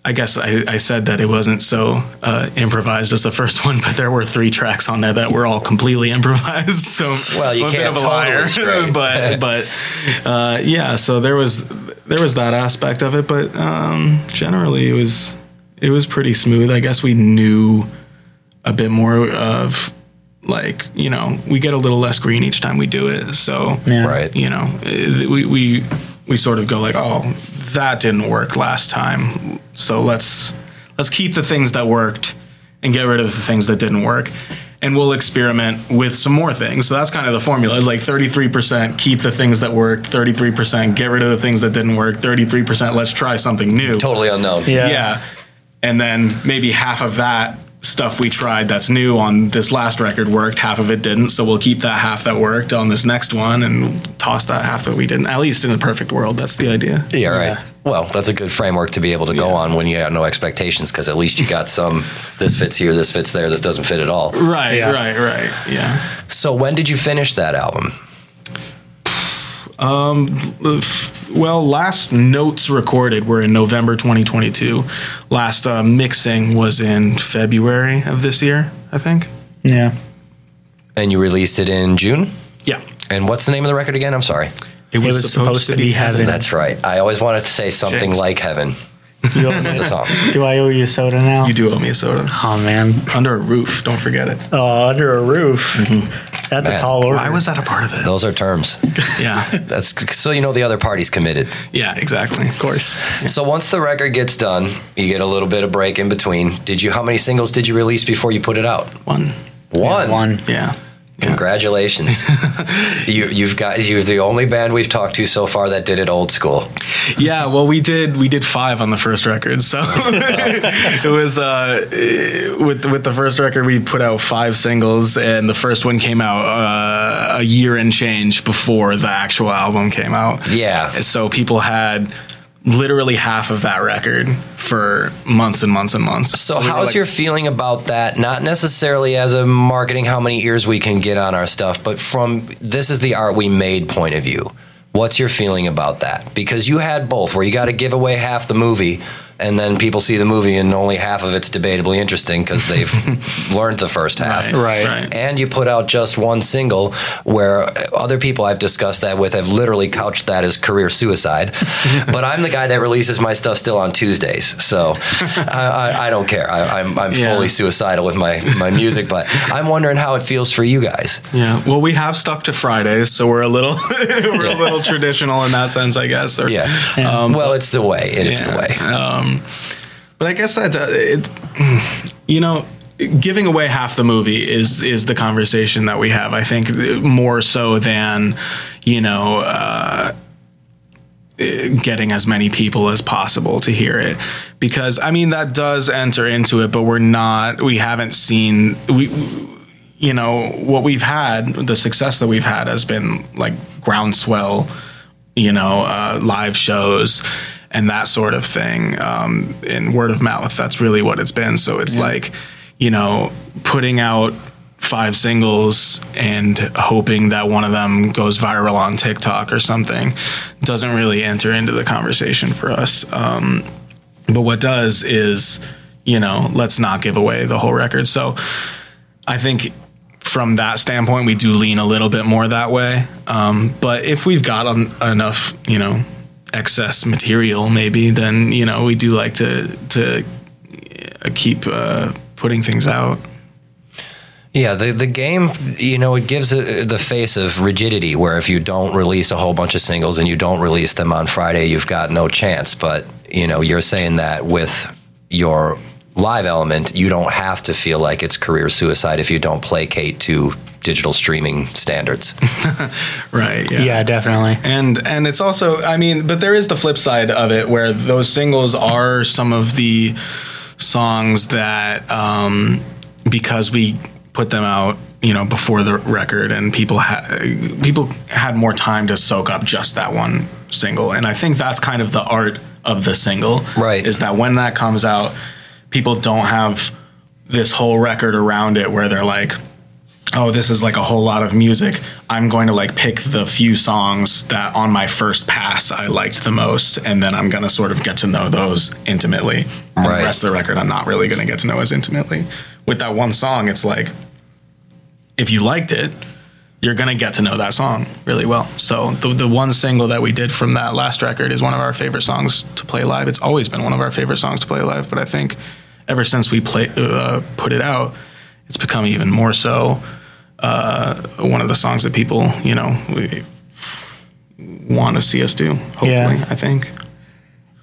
I guess I, I said that it wasn't so uh, improvised as the first one, but there were three tracks on there that were all completely improvised. So Well, you I'm a bit can't of a totally liar, but but uh, yeah. So there was there was that aspect of it, but um, generally it was it was pretty smooth. I guess we knew a bit more of like you know we get a little less green each time we do it. So Yeah. Right. you know we we we sort of go like oh that didn't work last time. So let's let's keep the things that worked and get rid of the things that didn't work. And we'll experiment with some more things. So that's kind of the formula. It's like 33% keep the things that worked 33% get rid of the things that didn't work. 33% let's try something new. Totally unknown. Yeah. yeah. And then maybe half of that stuff we tried that's new on this last record worked, half of it didn't. So we'll keep that half that worked on this next one and toss that half that we didn't. At least in a perfect world, that's the idea. Yeah, right. Yeah. Well, that's a good framework to be able to go Yeah. on when you have no expectations because at least you got some. This fits here, this fits there, this doesn't fit at all. Right, Yeah. right, right. Yeah. So when did you finish that album? Um, Well, last notes recorded were in November 2022. Last uh, mixing was in February of this year, I think. Yeah. And you released it in June. Yeah. And what's the name of the record again? I'm sorry. It was supposed to be heaven. That's right. I always wanted to say something Jinx. like heaven. You owe The song. do I owe you a soda now? You do owe me a soda. Oh man. Under a roof, don't forget it. Oh, under a roof. That's Man, a tall order. Why was that a part of it? Those are terms. Yeah. That's so you know the other party's committed. Yeah, exactly. Of course. So once the record gets done, you get a little bit of break in between. Did you? How many singles did you release before you put it out? One. One. One. Yeah. Congratulations. you, you've got you're the only band we've talked to so far that did it old school. Yeah, well, we did we did five on the first record, so it was uh, with with the first record we put out five singles, and the first one came out uh, a year and change before the actual album came out. Yeah. so people had literally half of that record for months and months and months. So, were how's like- your feeling about that? Not necessarily as a marketing, how many ears we can get on our stuff, but from this is the art we made point of view. What's your feeling about that? Because you had both, where you got to give away half the movie, and then people see the movie and only half of it's debatably interesting because they've learned the first half. Right. right. And you put out just one single where other people I've discussed that with have literally couched that as career suicide. but I'm the guy that releases my stuff still on Tuesdays. So I, I, I don't care. I, I'm, I'm Yeah. fully suicidal with my, my music, but I'm wondering how it feels for you guys. Yeah, well, we have stuck to Fridays, so we're a little we're a little traditional in that sense, I guess. Or, Yeah. Um, well, it's the way. It is the way. Um, but I guess that uh, it, you know, giving away half the movie is is the conversation that we have. I think more so than you know. Uh, getting as many people as possible to hear it because i mean that does enter into it but we're not we haven't seen we you know what we've had the success that we've had has been like groundswell you know uh, live shows and that sort of thing um, in word of mouth that's really what it's been so it's like you know putting out five singles and hoping that one of them goes viral on TikTok or something doesn't really enter into the conversation for us. Um, but what does is, you know, let's not give away the whole record. So I think from that standpoint, we do lean a little bit more that way. Um, but if we've got en- enough, you know, excess material, maybe then you know we do like to to uh, keep uh, putting things out. Yeah, the the game, you know, it gives it the face of rigidity. Where if you don't release a whole bunch of singles and you don't release them on Friday, you've got no chance. But you know, you're saying that with your live element, you don't have to feel like it's career suicide if you don't placate to digital streaming standards. Right. Yeah, definitely. and and it's also i mean but there is the flip side of it where those singles are some of the songs that um because we put them out you know before the record and people had people had more time to soak up just that one single and i think that's kind of the art of the single Right. is that when that comes out people don't have this whole record around it where they're like oh, this is like a whole lot of music. I'm going to like pick the few songs that on my first pass I liked the most, and then I'm going to sort of get to know those intimately. And Right. the rest of the record, I'm not really going to get to know as intimately. With that one song, it's like, if you liked it, you're going to get to know that song really well. So the, the one single that we did from that last record is one of our favorite songs to play live. It's always been one of our favorite songs to play live, but I think ever since we play, uh, put it out, it's become even more so uh, one of the songs that people, you know, want to see us do. Hopefully, Yeah. I think.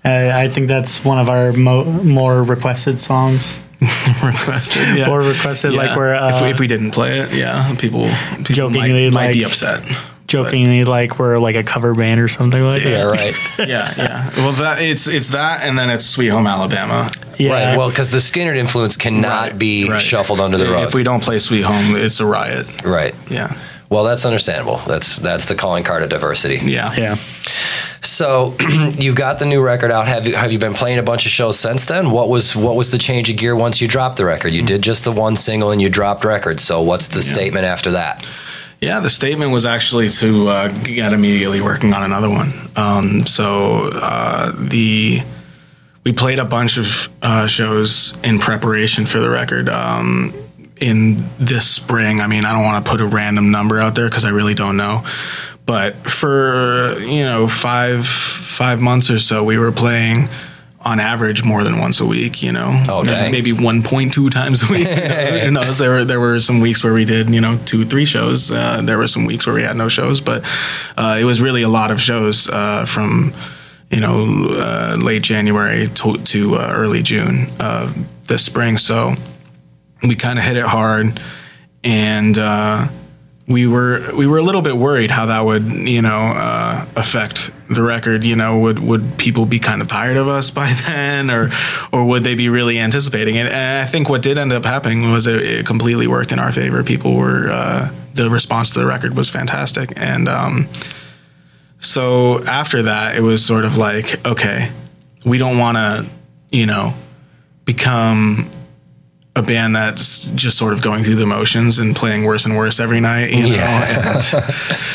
Uh, I think that's one of our mo- more requested songs. requested, yeah. Or requested, like we're uh, if, we, if we didn't play it, yeah, people, people Jokingly, might, might be upset. Jokingly like we're like a cover band or something like yeah, that. Yeah, right. yeah, yeah. Well, that it's it's that, and then it's Sweet Home Alabama. Yeah. Right. Well, because the Skynyrd influence cannot Right, be right. shuffled under the rug. If we don't play Sweet Home, it's a riot. right. Yeah, Well, that's understandable. That's that's the calling card of diversity. yeah, yeah. So you've got the new record out. Have you have you been playing a bunch of shows since then? What was what was the change of gear once you dropped the record? You hmm. did just the one single and you dropped records. So what's the statement after that? Yeah, the statement was actually to uh, get immediately working on another one. Um, so uh, the we played a bunch of uh, shows in preparation for the record. Um, in this spring, I mean, I don't want to put a random number out there because I really don't know. But for you know five five months or so, we were playing on average more than once a week. You know, Oh, maybe one point two times a week. Who knows? There were there were some weeks where we did you know two three shows. Uh, there were some weeks where we had no shows, but uh, it was really a lot of shows uh, from you know uh, late January to, to uh, early June uh, this spring. So we kind of hit it hard, and uh, we were we were a little bit worried how that would you know uh, affect the record. You know, would would people be kind of tired of us by then, or or would they be really anticipating it? And I think what did end up happening was it, it completely worked in our favor. People were uh, the response to the record was fantastic, and um, so after that, it was sort of like okay, we don't want to you know become a band that's just sort of going through the motions and playing worse and worse every night, you know. Yeah. And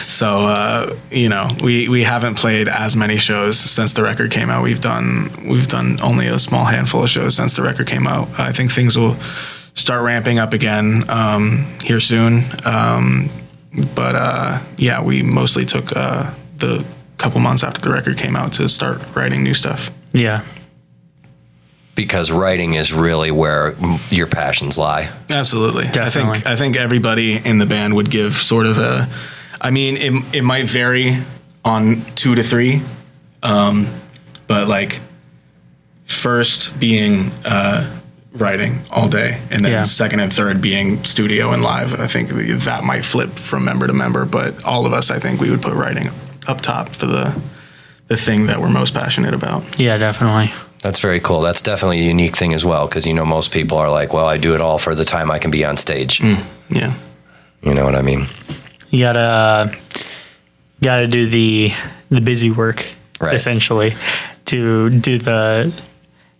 so uh, you know, we we haven't played as many shows since the record came out. We've done we've done only a small handful of shows since the record came out. I think things will start ramping up again um, here soon. Um, but uh, yeah, we mostly took uh, the couple months after the record came out to start writing new stuff. Yeah. Because writing is really where your passions lie. Absolutely. I think I think everybody in the band would give sort of a I mean it it might vary on 2 to 3 um but like first being uh writing all day and then Yeah. second and third being studio and live. I think that might flip from member to member, but all of us I think we would put writing up top for the the thing that we're most passionate about. Yeah, definitely. That's very cool. That's definitely a unique thing as well. Because you know most people are like, well, I do it all for the time I can be on stage. Yeah. You know what I mean? You gotta uh, gotta do the the busy work Right. essentially to do the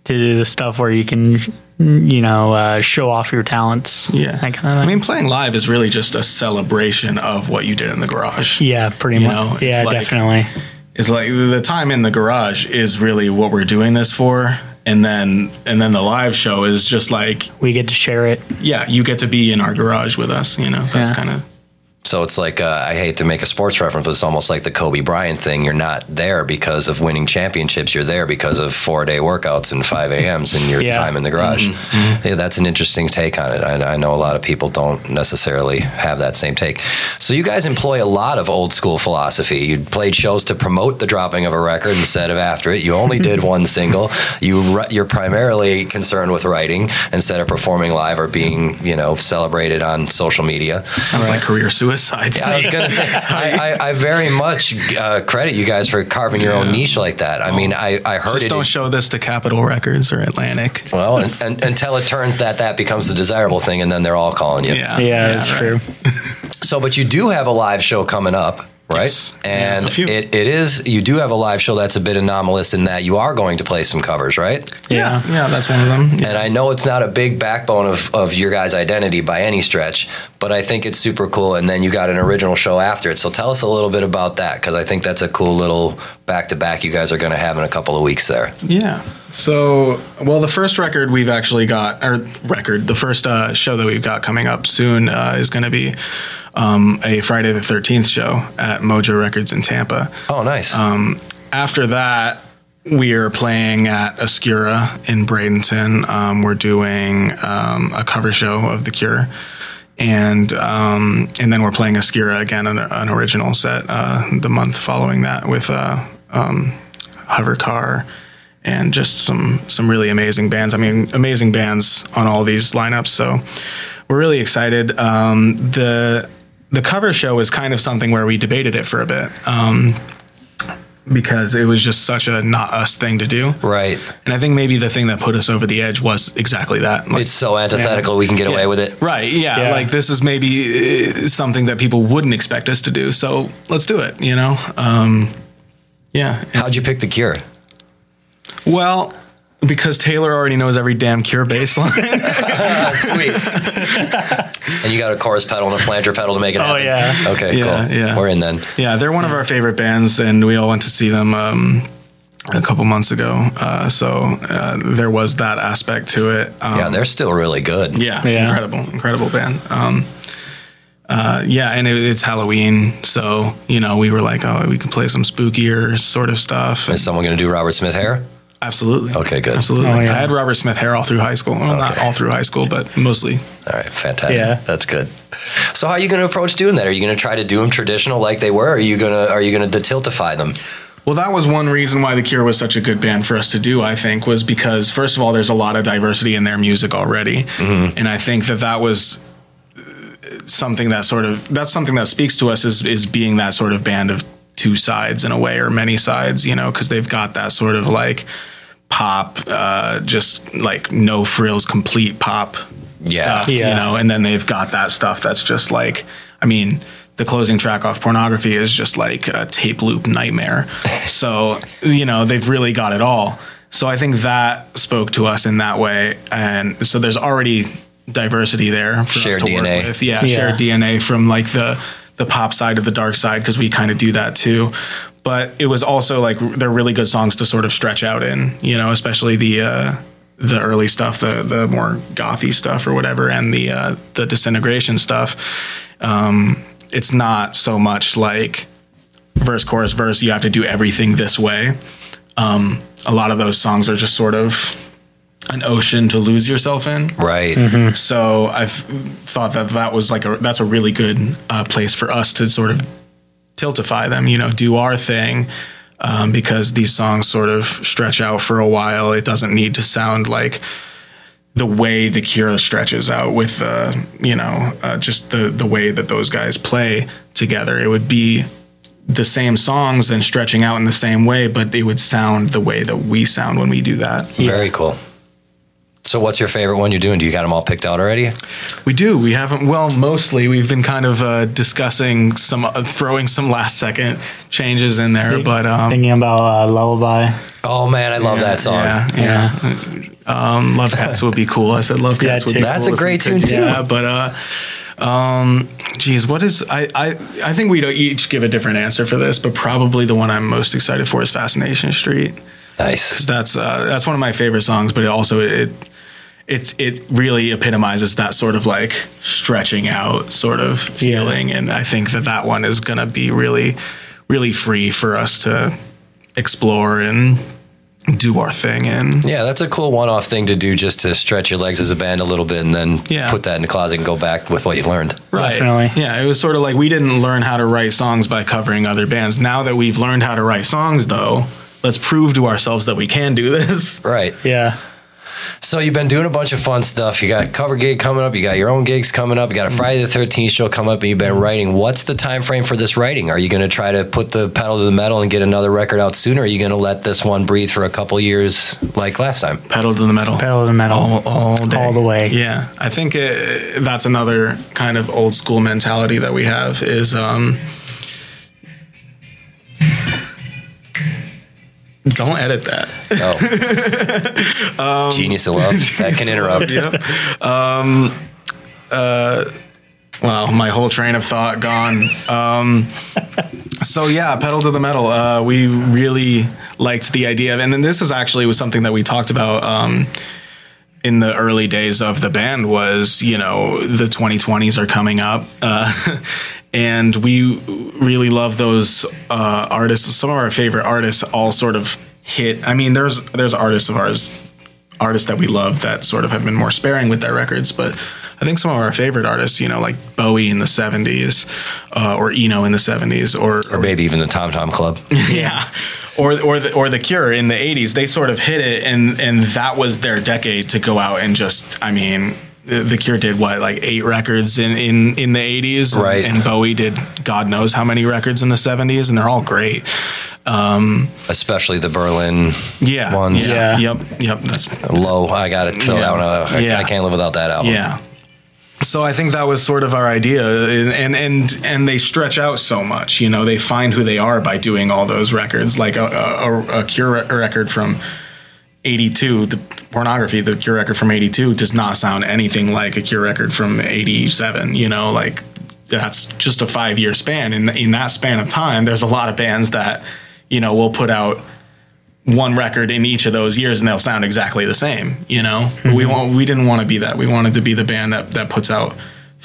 to do the stuff where you can you know uh, show off your talents. Yeah. that kind of thing. I mean, playing live is really just a celebration of what you did in the garage. yeah, pretty you much. know, yeah, like- definitely. It's like the time in the garage is really what we're doing this for, and then and then the live show is just like, We get to share it. yeah, you get to be in our garage with us. You know, that's Yeah. kind of So it's like uh, I hate to make a sports reference, but it's almost like the Kobe Bryant thing. You're not there because of winning championships. You're there because of four day workouts and five a.m.s and your Yeah. time in the garage. Yeah, that's an interesting take on it. I, I know a lot of people don't necessarily have that same take. So you guys employ a lot of old school philosophy. You played shows to promote the dropping of a record instead of after it. You only did one single. You you're primarily concerned with writing instead of performing live or being you know celebrated on social media. Sounds like career suicide. I was gonna say, I, I, I very much uh, credit you guys for carving your own niche like that. I mean, I, I heard Just it. don't show this to Capitol Records or Atlantic. well, and, and, until it turns that that becomes the desirable thing, and then they're all calling you. Yeah, Yeah, it's right. true. So, but you do have a live show coming up, right? Yes. And Yeah, it, it is you do have a live show that's a bit anomalous in that you are going to play some covers, right? Yeah. yeah, that's one of them. Yeah. And I know it's not a big backbone of, of your guys' identity by any stretch, but I think it's super cool. And then you got an original show after it. So tell us a little bit about that because I think that's a cool little back to back you guys are going to have in a couple of weeks there. Yeah. So, well, the first record we've actually got, or record, the first uh, show that we've got coming up soon uh, is going to be um, a Friday the 13th show at Mojo Records in Tampa. Oh, nice. Um, after that, we are playing at Oscura in Bradenton. Um, we're doing um, a cover show of The Cure. And um, and then we're playing Oscura again, an, an original set uh, the month following that with uh, um, Hovercar and just some some really amazing bands. I mean, amazing bands on all these lineups. So we're really excited. Um, the the cover show is kind of something where we debated it for a bit. Um, because it was just such a not us thing to do. right. And I think maybe the thing that put us over the edge was exactly that. Like, It's so antithetical, we can get yeah. away with it. Right. Yeah, Yeah. Like this is maybe uh, something that people wouldn't expect us to do. So let's do it, you know? Um, yeah. How'd you pick the cure? Well, because Taylor already knows every damn Cure bass line. Sweet. and you got a chorus pedal and a flanger pedal to make it Oh, yeah. Okay, Yeah, cool. yeah. We're in then. yeah, they're one of our favorite bands, and we all went to see them um, a couple months ago. Uh, so uh, there was that aspect to it. Um, Yeah, they're still really good. Yeah, Yeah. incredible, incredible band. Um, uh, yeah, and it, it's Halloween, so you know we were like, oh, we can play some spookier sort of stuff. Is someone going to do Robert Smith hair? Absolutely. Okay, good. Absolutely. Oh, yeah. I had Robert Smith hair all through high school. Well, not all through high school, but mostly. All right, fantastic. Yeah. That's good. So how are you going to approach doing that? Are you going to try to do them traditional like they were? Or are you going to are you going to detiltify them? Well, that was one reason why The Cure was such a good band for us to do, I think, was because, first of all, there's a lot of diversity in their music already. Mm-hmm. And I think that that was uh, something that sort of, that's something that speaks to us is, is being that sort of band of two sides in a way, or many sides, you know, because they've got that sort of like pop, uh, just like no frills, complete pop Yeah. stuff, Yeah. you know, and then they've got that stuff that's just like, I mean, the closing track off pornography is just like a tape loop nightmare. so, you know, they've really got it all. So I think that spoke to us in that way. And so there's already diversity there for Shared us to DNA. work with. Yeah, Yeah. shared DNA from like the the pop side of the dark side because we kind of do that too. But it was also like they're really good songs to sort of stretch out in, you know, especially the uh, the early stuff, the the more gothy stuff or whatever, and the uh, the disintegration stuff. Um, it's not so much like verse, chorus, verse. You have to do everything this way. Um, a lot of those songs are just sort of an ocean to lose yourself in. Right. So I've thought that that was like a that's a really good uh, place for us to sort of tiltify them, you know, do our thing. Um, because these songs sort of stretch out for a while. It doesn't need to sound like the way the Cure stretches out with uh, you know uh, just the the way that those guys play together. It would be the same songs and stretching out in the same way, but they would sound the way that we sound when we do that. Very cool. So what's your favorite one you're doing? Do you got them all picked out already? We do. We haven't. Well, mostly we've been kind of uh, discussing some, uh, throwing some last second changes in there. But um, Thinking about uh, Lullaby. Oh man, I love that song. Yeah, yeah. Um, Love Cats would be cool. I said Love Yeah, Cats would be That's cool a great tune, do too. that, But uh, um, geez, what is I, I I think we'd each give a different answer for this, but probably the one I'm most excited for is Fascination Street. Nice. Cuz that's uh, that's one of my favorite songs, but it also it it it really epitomizes that sort of like stretching out sort of feeling, and I think that that one is gonna be really really free for us to explore and do our thing in. Yeah, that's a cool one-off thing to do, just to stretch your legs as a band a little bit, and then Yeah. put that in the closet and go back with what you learned. Right. Definitely. Yeah, it was sort of like we didn't learn how to write songs by covering other bands. Now that we've learned how to write songs, though, let's prove to ourselves that we can do this. Right. Yeah. So you've been doing a bunch of fun stuff. You got a cover gig coming up. You got your own gigs coming up. You got a Friday the Thirteenth show coming up, and you've been writing. What's the time frame for this writing? Are you going to try to put the pedal to the metal and get another record out sooner? Or are you going to let this one breathe for a couple years like last time? Pedal to the metal. Pedal to the metal. All, all day. All the way. Yeah. I think uh that's another kind of old school mentality that we have is um, don't edit that. Oh, genius of love that can interrupt. Yep. Um, uh, wow, my whole train of thought gone. Um, so yeah, pedal to the metal. Uh, we really liked the idea of, and then this is actually was something that we talked about. Um, in the early days of the band was you know the 2020s are coming up uh, and we really love those uh, artists some of our favorite artists all sort of hit i mean there's there's artists of ours artists that we love that sort of have been more sparing with their records but i think some of our favorite artists you know like bowie in the 70s uh, or eno in the 70s or, Or maybe even the Tom Tom Club. yeah. Or, or the or the Cure in the '80s, they sort of hit it, and and that was their decade to go out and just. I mean, the the Cure did what like eight records in in in the '80s, Right. And Bowie did God knows how many records in the '70s, and they're all great. Um, especially the Berlin yeah, ones. yeah, Yeah. yep, yep. That's Low. I got to chill Yeah. out. I, Yeah. I can't live without that album. Yeah. So I think that was sort of our idea, and and and they stretch out so much. You know, they find who they are by doing all those records. Like a, a, a Cure record from '82, the pornography, the Cure record from '82 does not sound anything like a Cure record from '87. You know, like that's just a five year span. In in that span of time, there's a lot of bands that you know will put out one record in each of those years and they'll sound exactly the same you know mm-hmm. we want we didn't want to be that we wanted to be the band that that puts out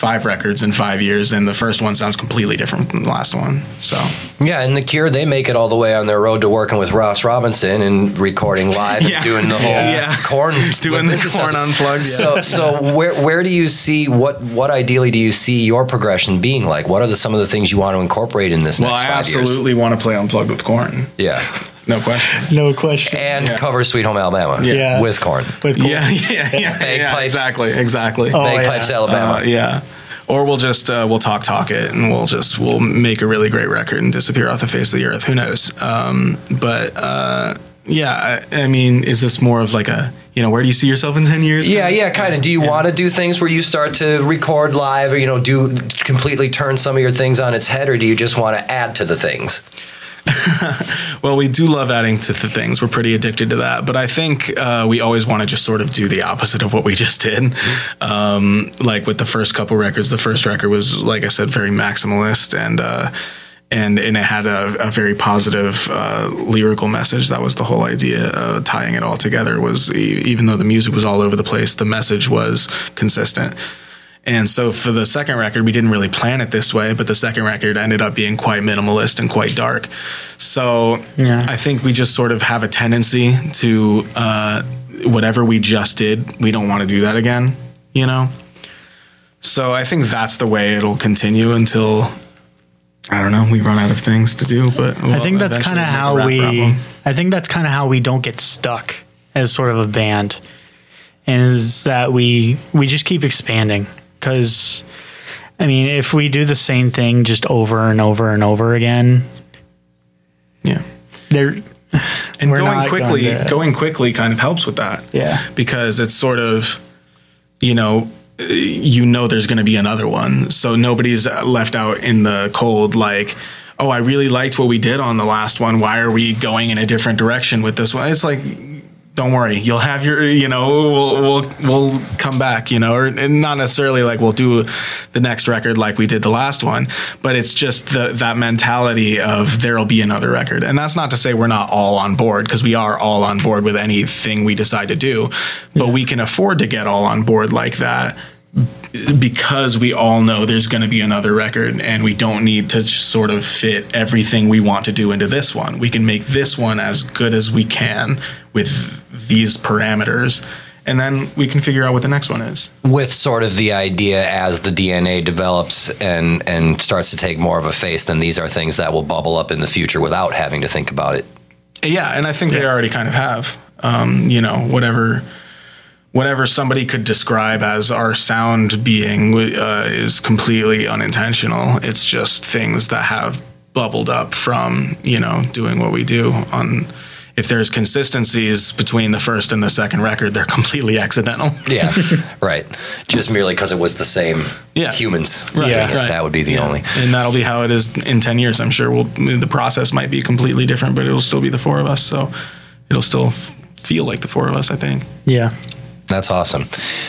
five records in five years and the first one sounds completely different from the last one so Yeah, and the Cure they make it all the way on their road to working with Ross Robinson and recording live Yeah. and doing the whole Yeah. Korn doing the Korn unplugged yeah. So so where where do you see what what ideally do you see your progression being like? What are the some of the things you want to incorporate in this well next i absolutely want to play unplugged with Korn? Yeah. no question No question. And Yeah. cover Sweet Home Alabama Yeah. with Korn. With Cor- yeah yeah yeah, yeah Bagpipes. exactly exactly Oh, Bagpipes yeah. Alabama. Uh, yeah. Or we'll just uh, we'll talk talk it and we'll just we'll make a really great record and disappear off the face of the earth. Who knows? Um, but uh, yeah, I, I mean, is this more of like a you know where do you see yourself in ten years? Yeah, yeah, kind of. Do you want to do things where you start to record live, or you know, do completely turn some of your things on its head, or do you just want to add to the things? Well, we do love adding to the things. We're pretty addicted to that. But I think uh, we always want to just sort of do the opposite of what we just did. Um, like with the first couple records, the first record was, like I said, very maximalist and. Uh, and, and it had a, a very positive uh, lyrical message. That was the whole idea. Uh, tying it all together was even though the music was all over the place, the message was consistent. And so for the second record, we didn't really plan it this way, but the second record ended up being quite minimalist and quite dark. So Yeah. I think we just sort of have a tendency to uh, whatever we just did, we don't want to do that again, you know? So I think that's the way it'll continue until I don't know, we run out of things to do. But I think that's kind of how we. Problem. I think that's kind of how we don't get stuck as sort of a band, is that we we just keep expanding because. I mean, if we do the same thing just over and over and over again, Yeah. there And We're going not quickly, going to- going quickly kind of helps with that. Yeah. Because it's sort of, you know, uh, you know there's going to be another one. So nobody's left out in the cold like, oh, I really liked what we did on the last one. Why are we going in a different direction with this one? It's like, don't worry, you'll have your, you know, we'll we'll, we'll come back, you know, or not necessarily like we'll do the next record like we did the last one, but it's just the that mentality of there'll be another record, and that's not to say we're not all on board because we are all on board with anything we decide to do, but we can afford to get all on board like that because we all know there's going to be another record and we don't need to sort of fit everything we want to do into this one. We can make this one as good as we can with these parameters and then we can figure out what the next one is. With sort of the idea as the DNA develops and and starts to take more of a face, then these are things that will bubble up in the future without having to think about it. Yeah, and I think they already kind of have. Um, you know, whatever whatever somebody could describe as our sound being uh, is completely unintentional. It's just things that have bubbled up from you know doing what we do on. If there's consistencies between the first and the second record, they're completely accidental. Yeah, right. Just merely because it was the same Yeah. humans. Right, doing it. right. That would be the Yeah. only. and that'll be how it is in 10 years i'm sure we'll the process might be completely different but it'll still be the four of us so it'll still f- feel like the four of us i think Yeah. That's awesome.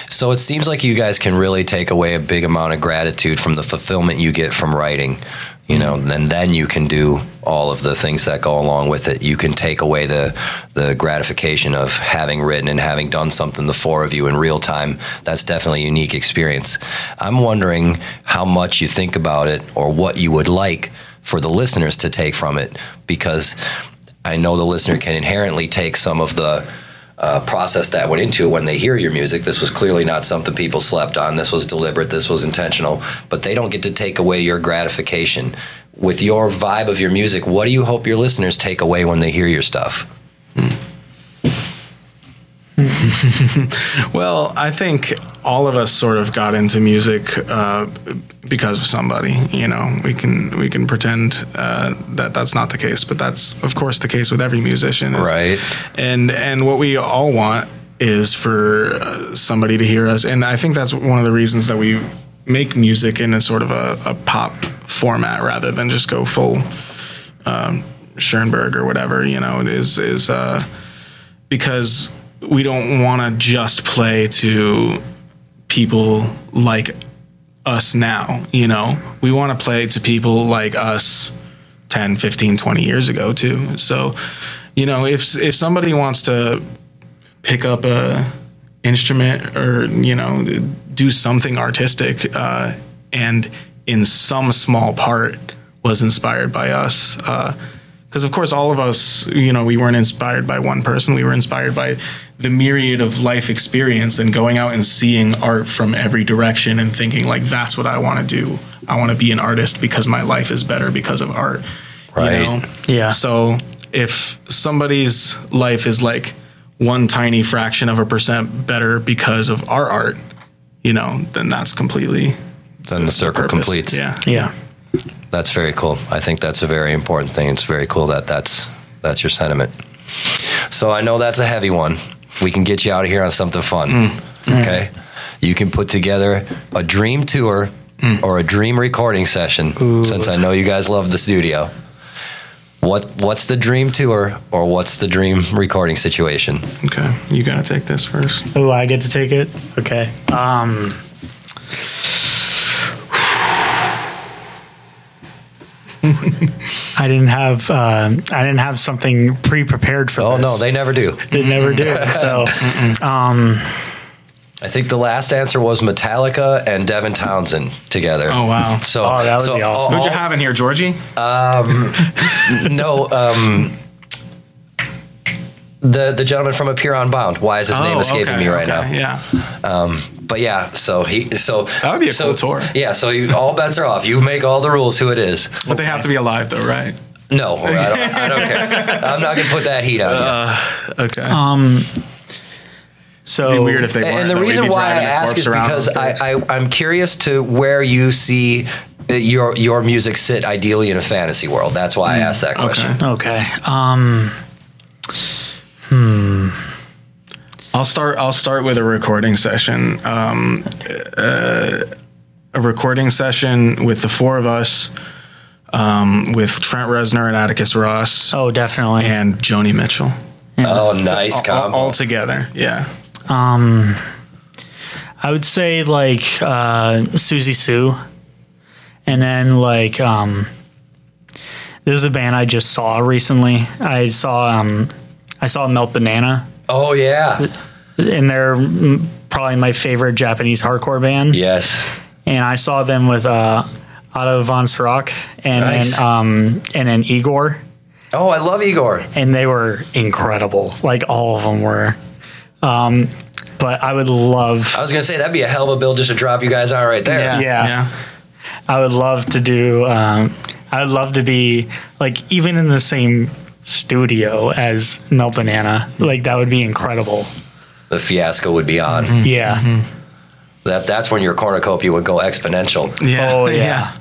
So it seems like you guys can really take away a big amount of gratitude from the fulfillment you get from writing, you know, mm-hmm. and then you can do all of the things that go along with it. You can take away the the gratification of having written and having done something the four of you in real time. That's definitely a unique experience. I'm wondering how much you think about it or what you would like for the listeners to take from it because I know the listener can inherently take some of the uh, process that went into it when they hear your music. This was clearly not something people slept on. This was deliberate. This was intentional. But they don't get to take away your gratification. With your vibe of your music, what do you hope your listeners take away when they hear your stuff? well i think all of us sort of got into music uh, because of somebody you know. We can we can pretend uh, that that's not the case but that's of course the case with every musician. Is- Right. and and what we all want is for uh, somebody to hear us and i think that's one of the reasons that we make music in a sort of a, a pop format rather than just go full um, Schoenberg or whatever you know. It is is uh, because we don't want to just play to people like us now you know? We want to play to people like us 10 15 20 years ago too. So you know if if somebody wants to pick up a instrument or you know do something artistic uh, and in some small part was inspired by us because of course all of us you know we weren't inspired by one person. We were inspired by the myriad of life experience and going out and seeing art from every direction and thinking like that's what i want to do i want to be an artist because my life is better because of art Right. you know? Yeah. so if somebody's life is like one tiny fraction of a percent better because of our art you know then that's completely Then the circle purpose. completes. yeah Yeah. That's very cool. I think that's a very important thing. It's very cool that that's that's your sentiment. So I know that's a heavy one. We can get you out of here on something fun. Mm. Mm. Okay. You can put together a dream tour mm. or a dream recording session since I know you guys love the studio. What what's the dream tour or what's the dream recording situation? okay you gotta take this first Oh, I get to take it. Okay. Um. I didn't have uh, I didn't have something pre-prepared for Oh this. no, they never do. they never do. So I think the last answer was Metallica and Devin Townsend together. oh wow So, Oh, that would so be awesome. all- who'd you have in here georgie no, um, the the gentleman from Appear on Bound. Why is his name Oh, escaping okay, me right okay, now? yeah But yeah, so he so That would be a so, cool tour. Yeah, so you, all bets are off. You make all the rules. Who it is? but they have to be alive though right No, I don't, I don't care. I'm not gonna put that heat on. you. okay um. So It'd be weird if they weren't. and the reason why I ask is because I, I I'm curious to where you see uh, your your music sit ideally in a fantasy world. That's why I Hmm, asked that question. okay. Um. I'll start. I'll start with a recording session. Um, uh, a recording session with the four of us, um, with Trent Reznor and Atticus Ross, Oh, definitely. and Joni Mitchell. Oh, nice all, combo. all together. Yeah. Um, I would say like uh, Siouxsie Sioux, and then like um, this is a band I just saw recently. I saw um, I saw Melt Banana, oh yeah. and they're probably my favorite Japanese hardcore band. Yes. And I saw them with uh, Otto von Schirach and Nice. then um, and then Igorrr, Oh, I love Igorrr. and they were incredible. Like all of them were. Um, but I would love I was gonna say that'd be a hell of a bill just to drop you guys on right there. Yeah. Yeah. Yeah. I would love to do. Um, I would love to be like even in the same studio as Melt Banana. Like that would be incredible. The fiasco would be on. Mm-hmm. Yeah. That that's when your cornucopia would go exponential. Yeah. Oh, yeah. Yeah.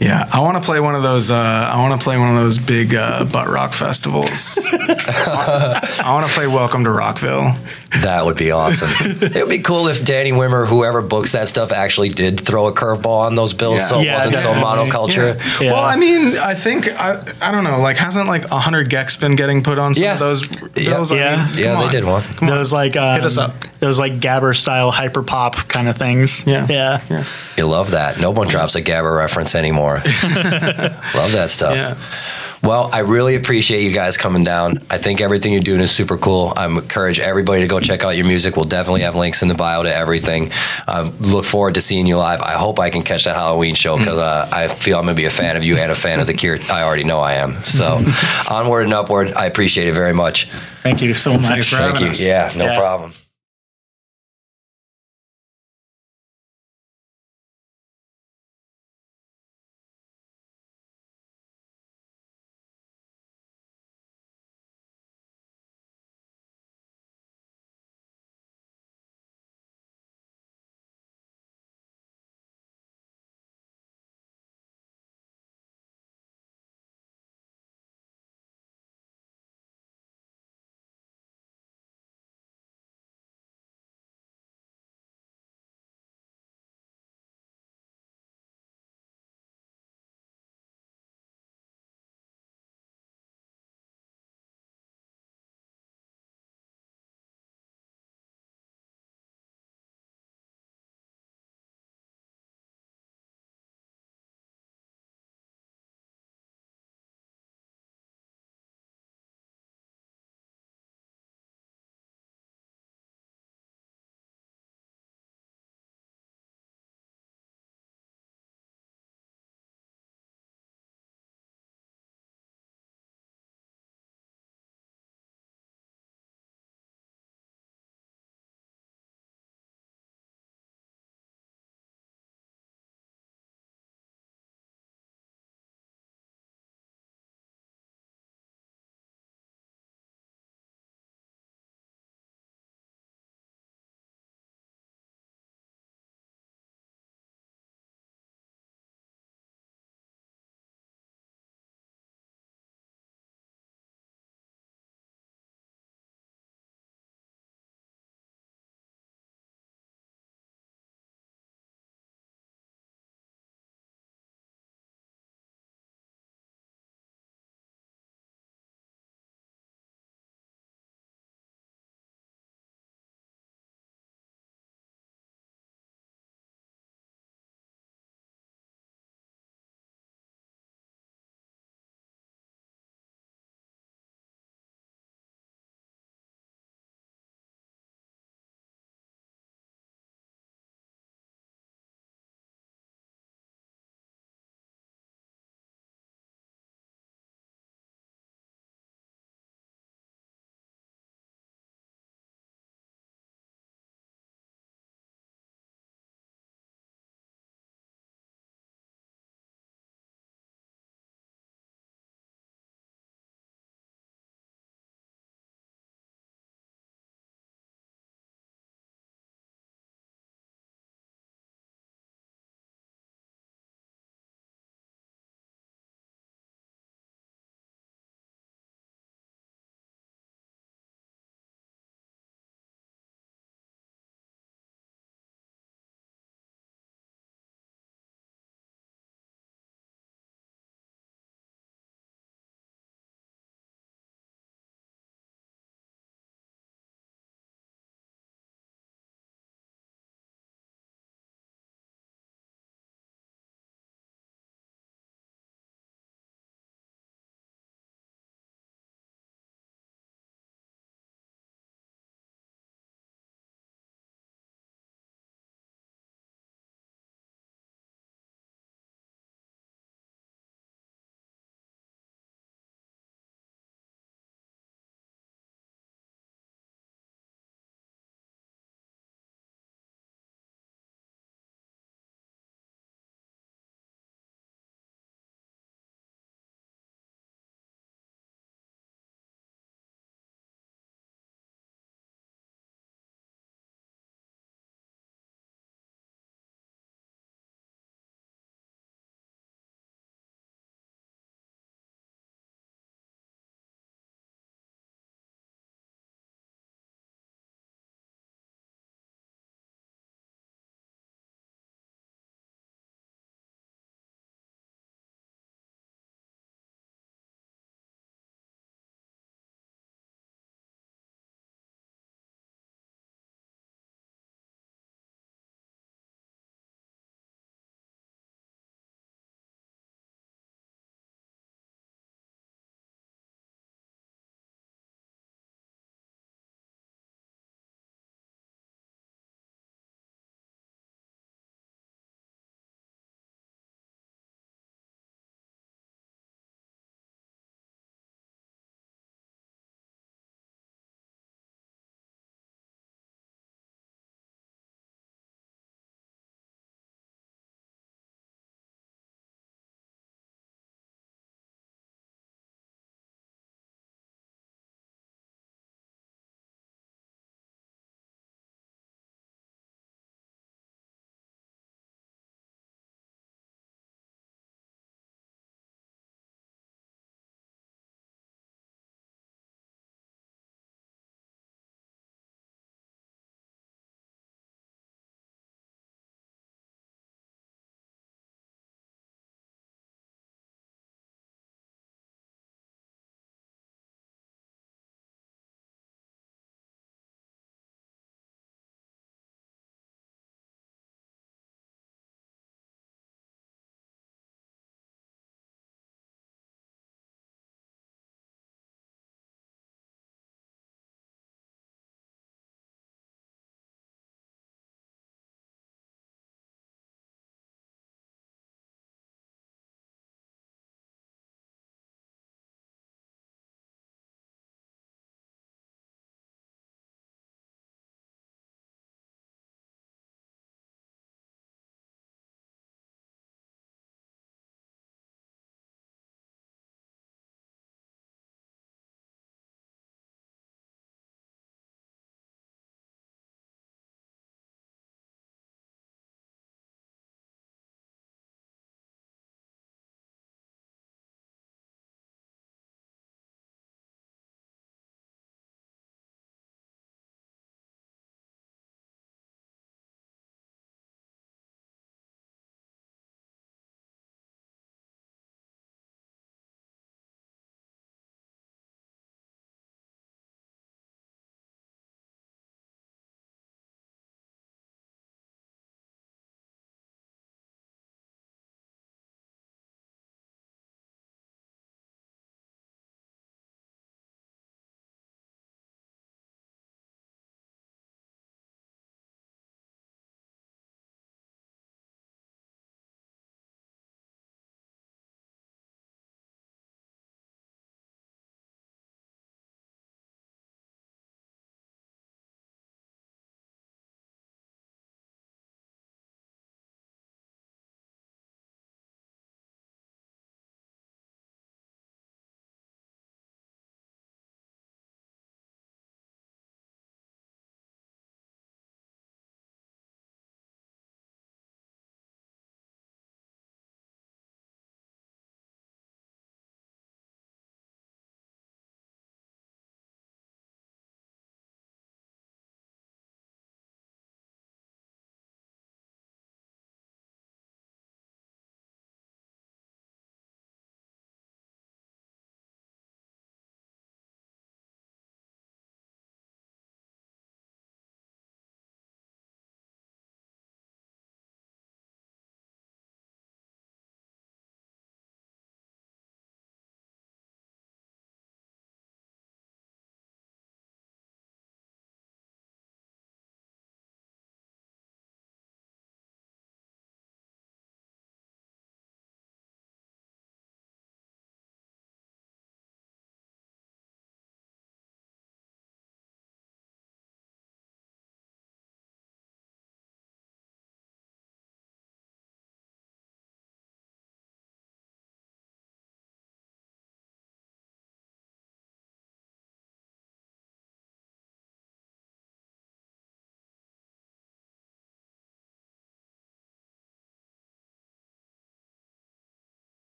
I want to play one of those. Uh, I want to play one of those big uh, butt rock festivals. I want to play Welcome to Rockville. That would be awesome. it would be cool if Danny Wimmer, whoever books that stuff, actually did throw a curveball on those bills, Yeah. so it Yeah, wasn't so monoculture. Yeah. Well, I mean, I think I, I don't know. Like, hasn't like hundred gecs been getting put on some Yeah. of those bills? I Yeah. mean, Yeah, come they on. did one. Come on. Those like um, Hit us up. Those like Gabber style hyper pop kind of things. Yeah. Yeah. Yeah. You love that. No one drops a Gabber reference anymore. love that stuff. Yeah. Well, I really appreciate you guys coming down. I think everything you're doing is super cool. I encourage everybody to go check out your music. We'll definitely have links in the bio to everything. Um, look forward to seeing you live. I hope I can catch that Halloween show because uh, I feel I'm going to be a fan of you and a fan of the Cure. I already know I am. So, onward and upward. I appreciate it very much. Thank you so much. Thanks for Thank you. us. Yeah, no Yeah. problem.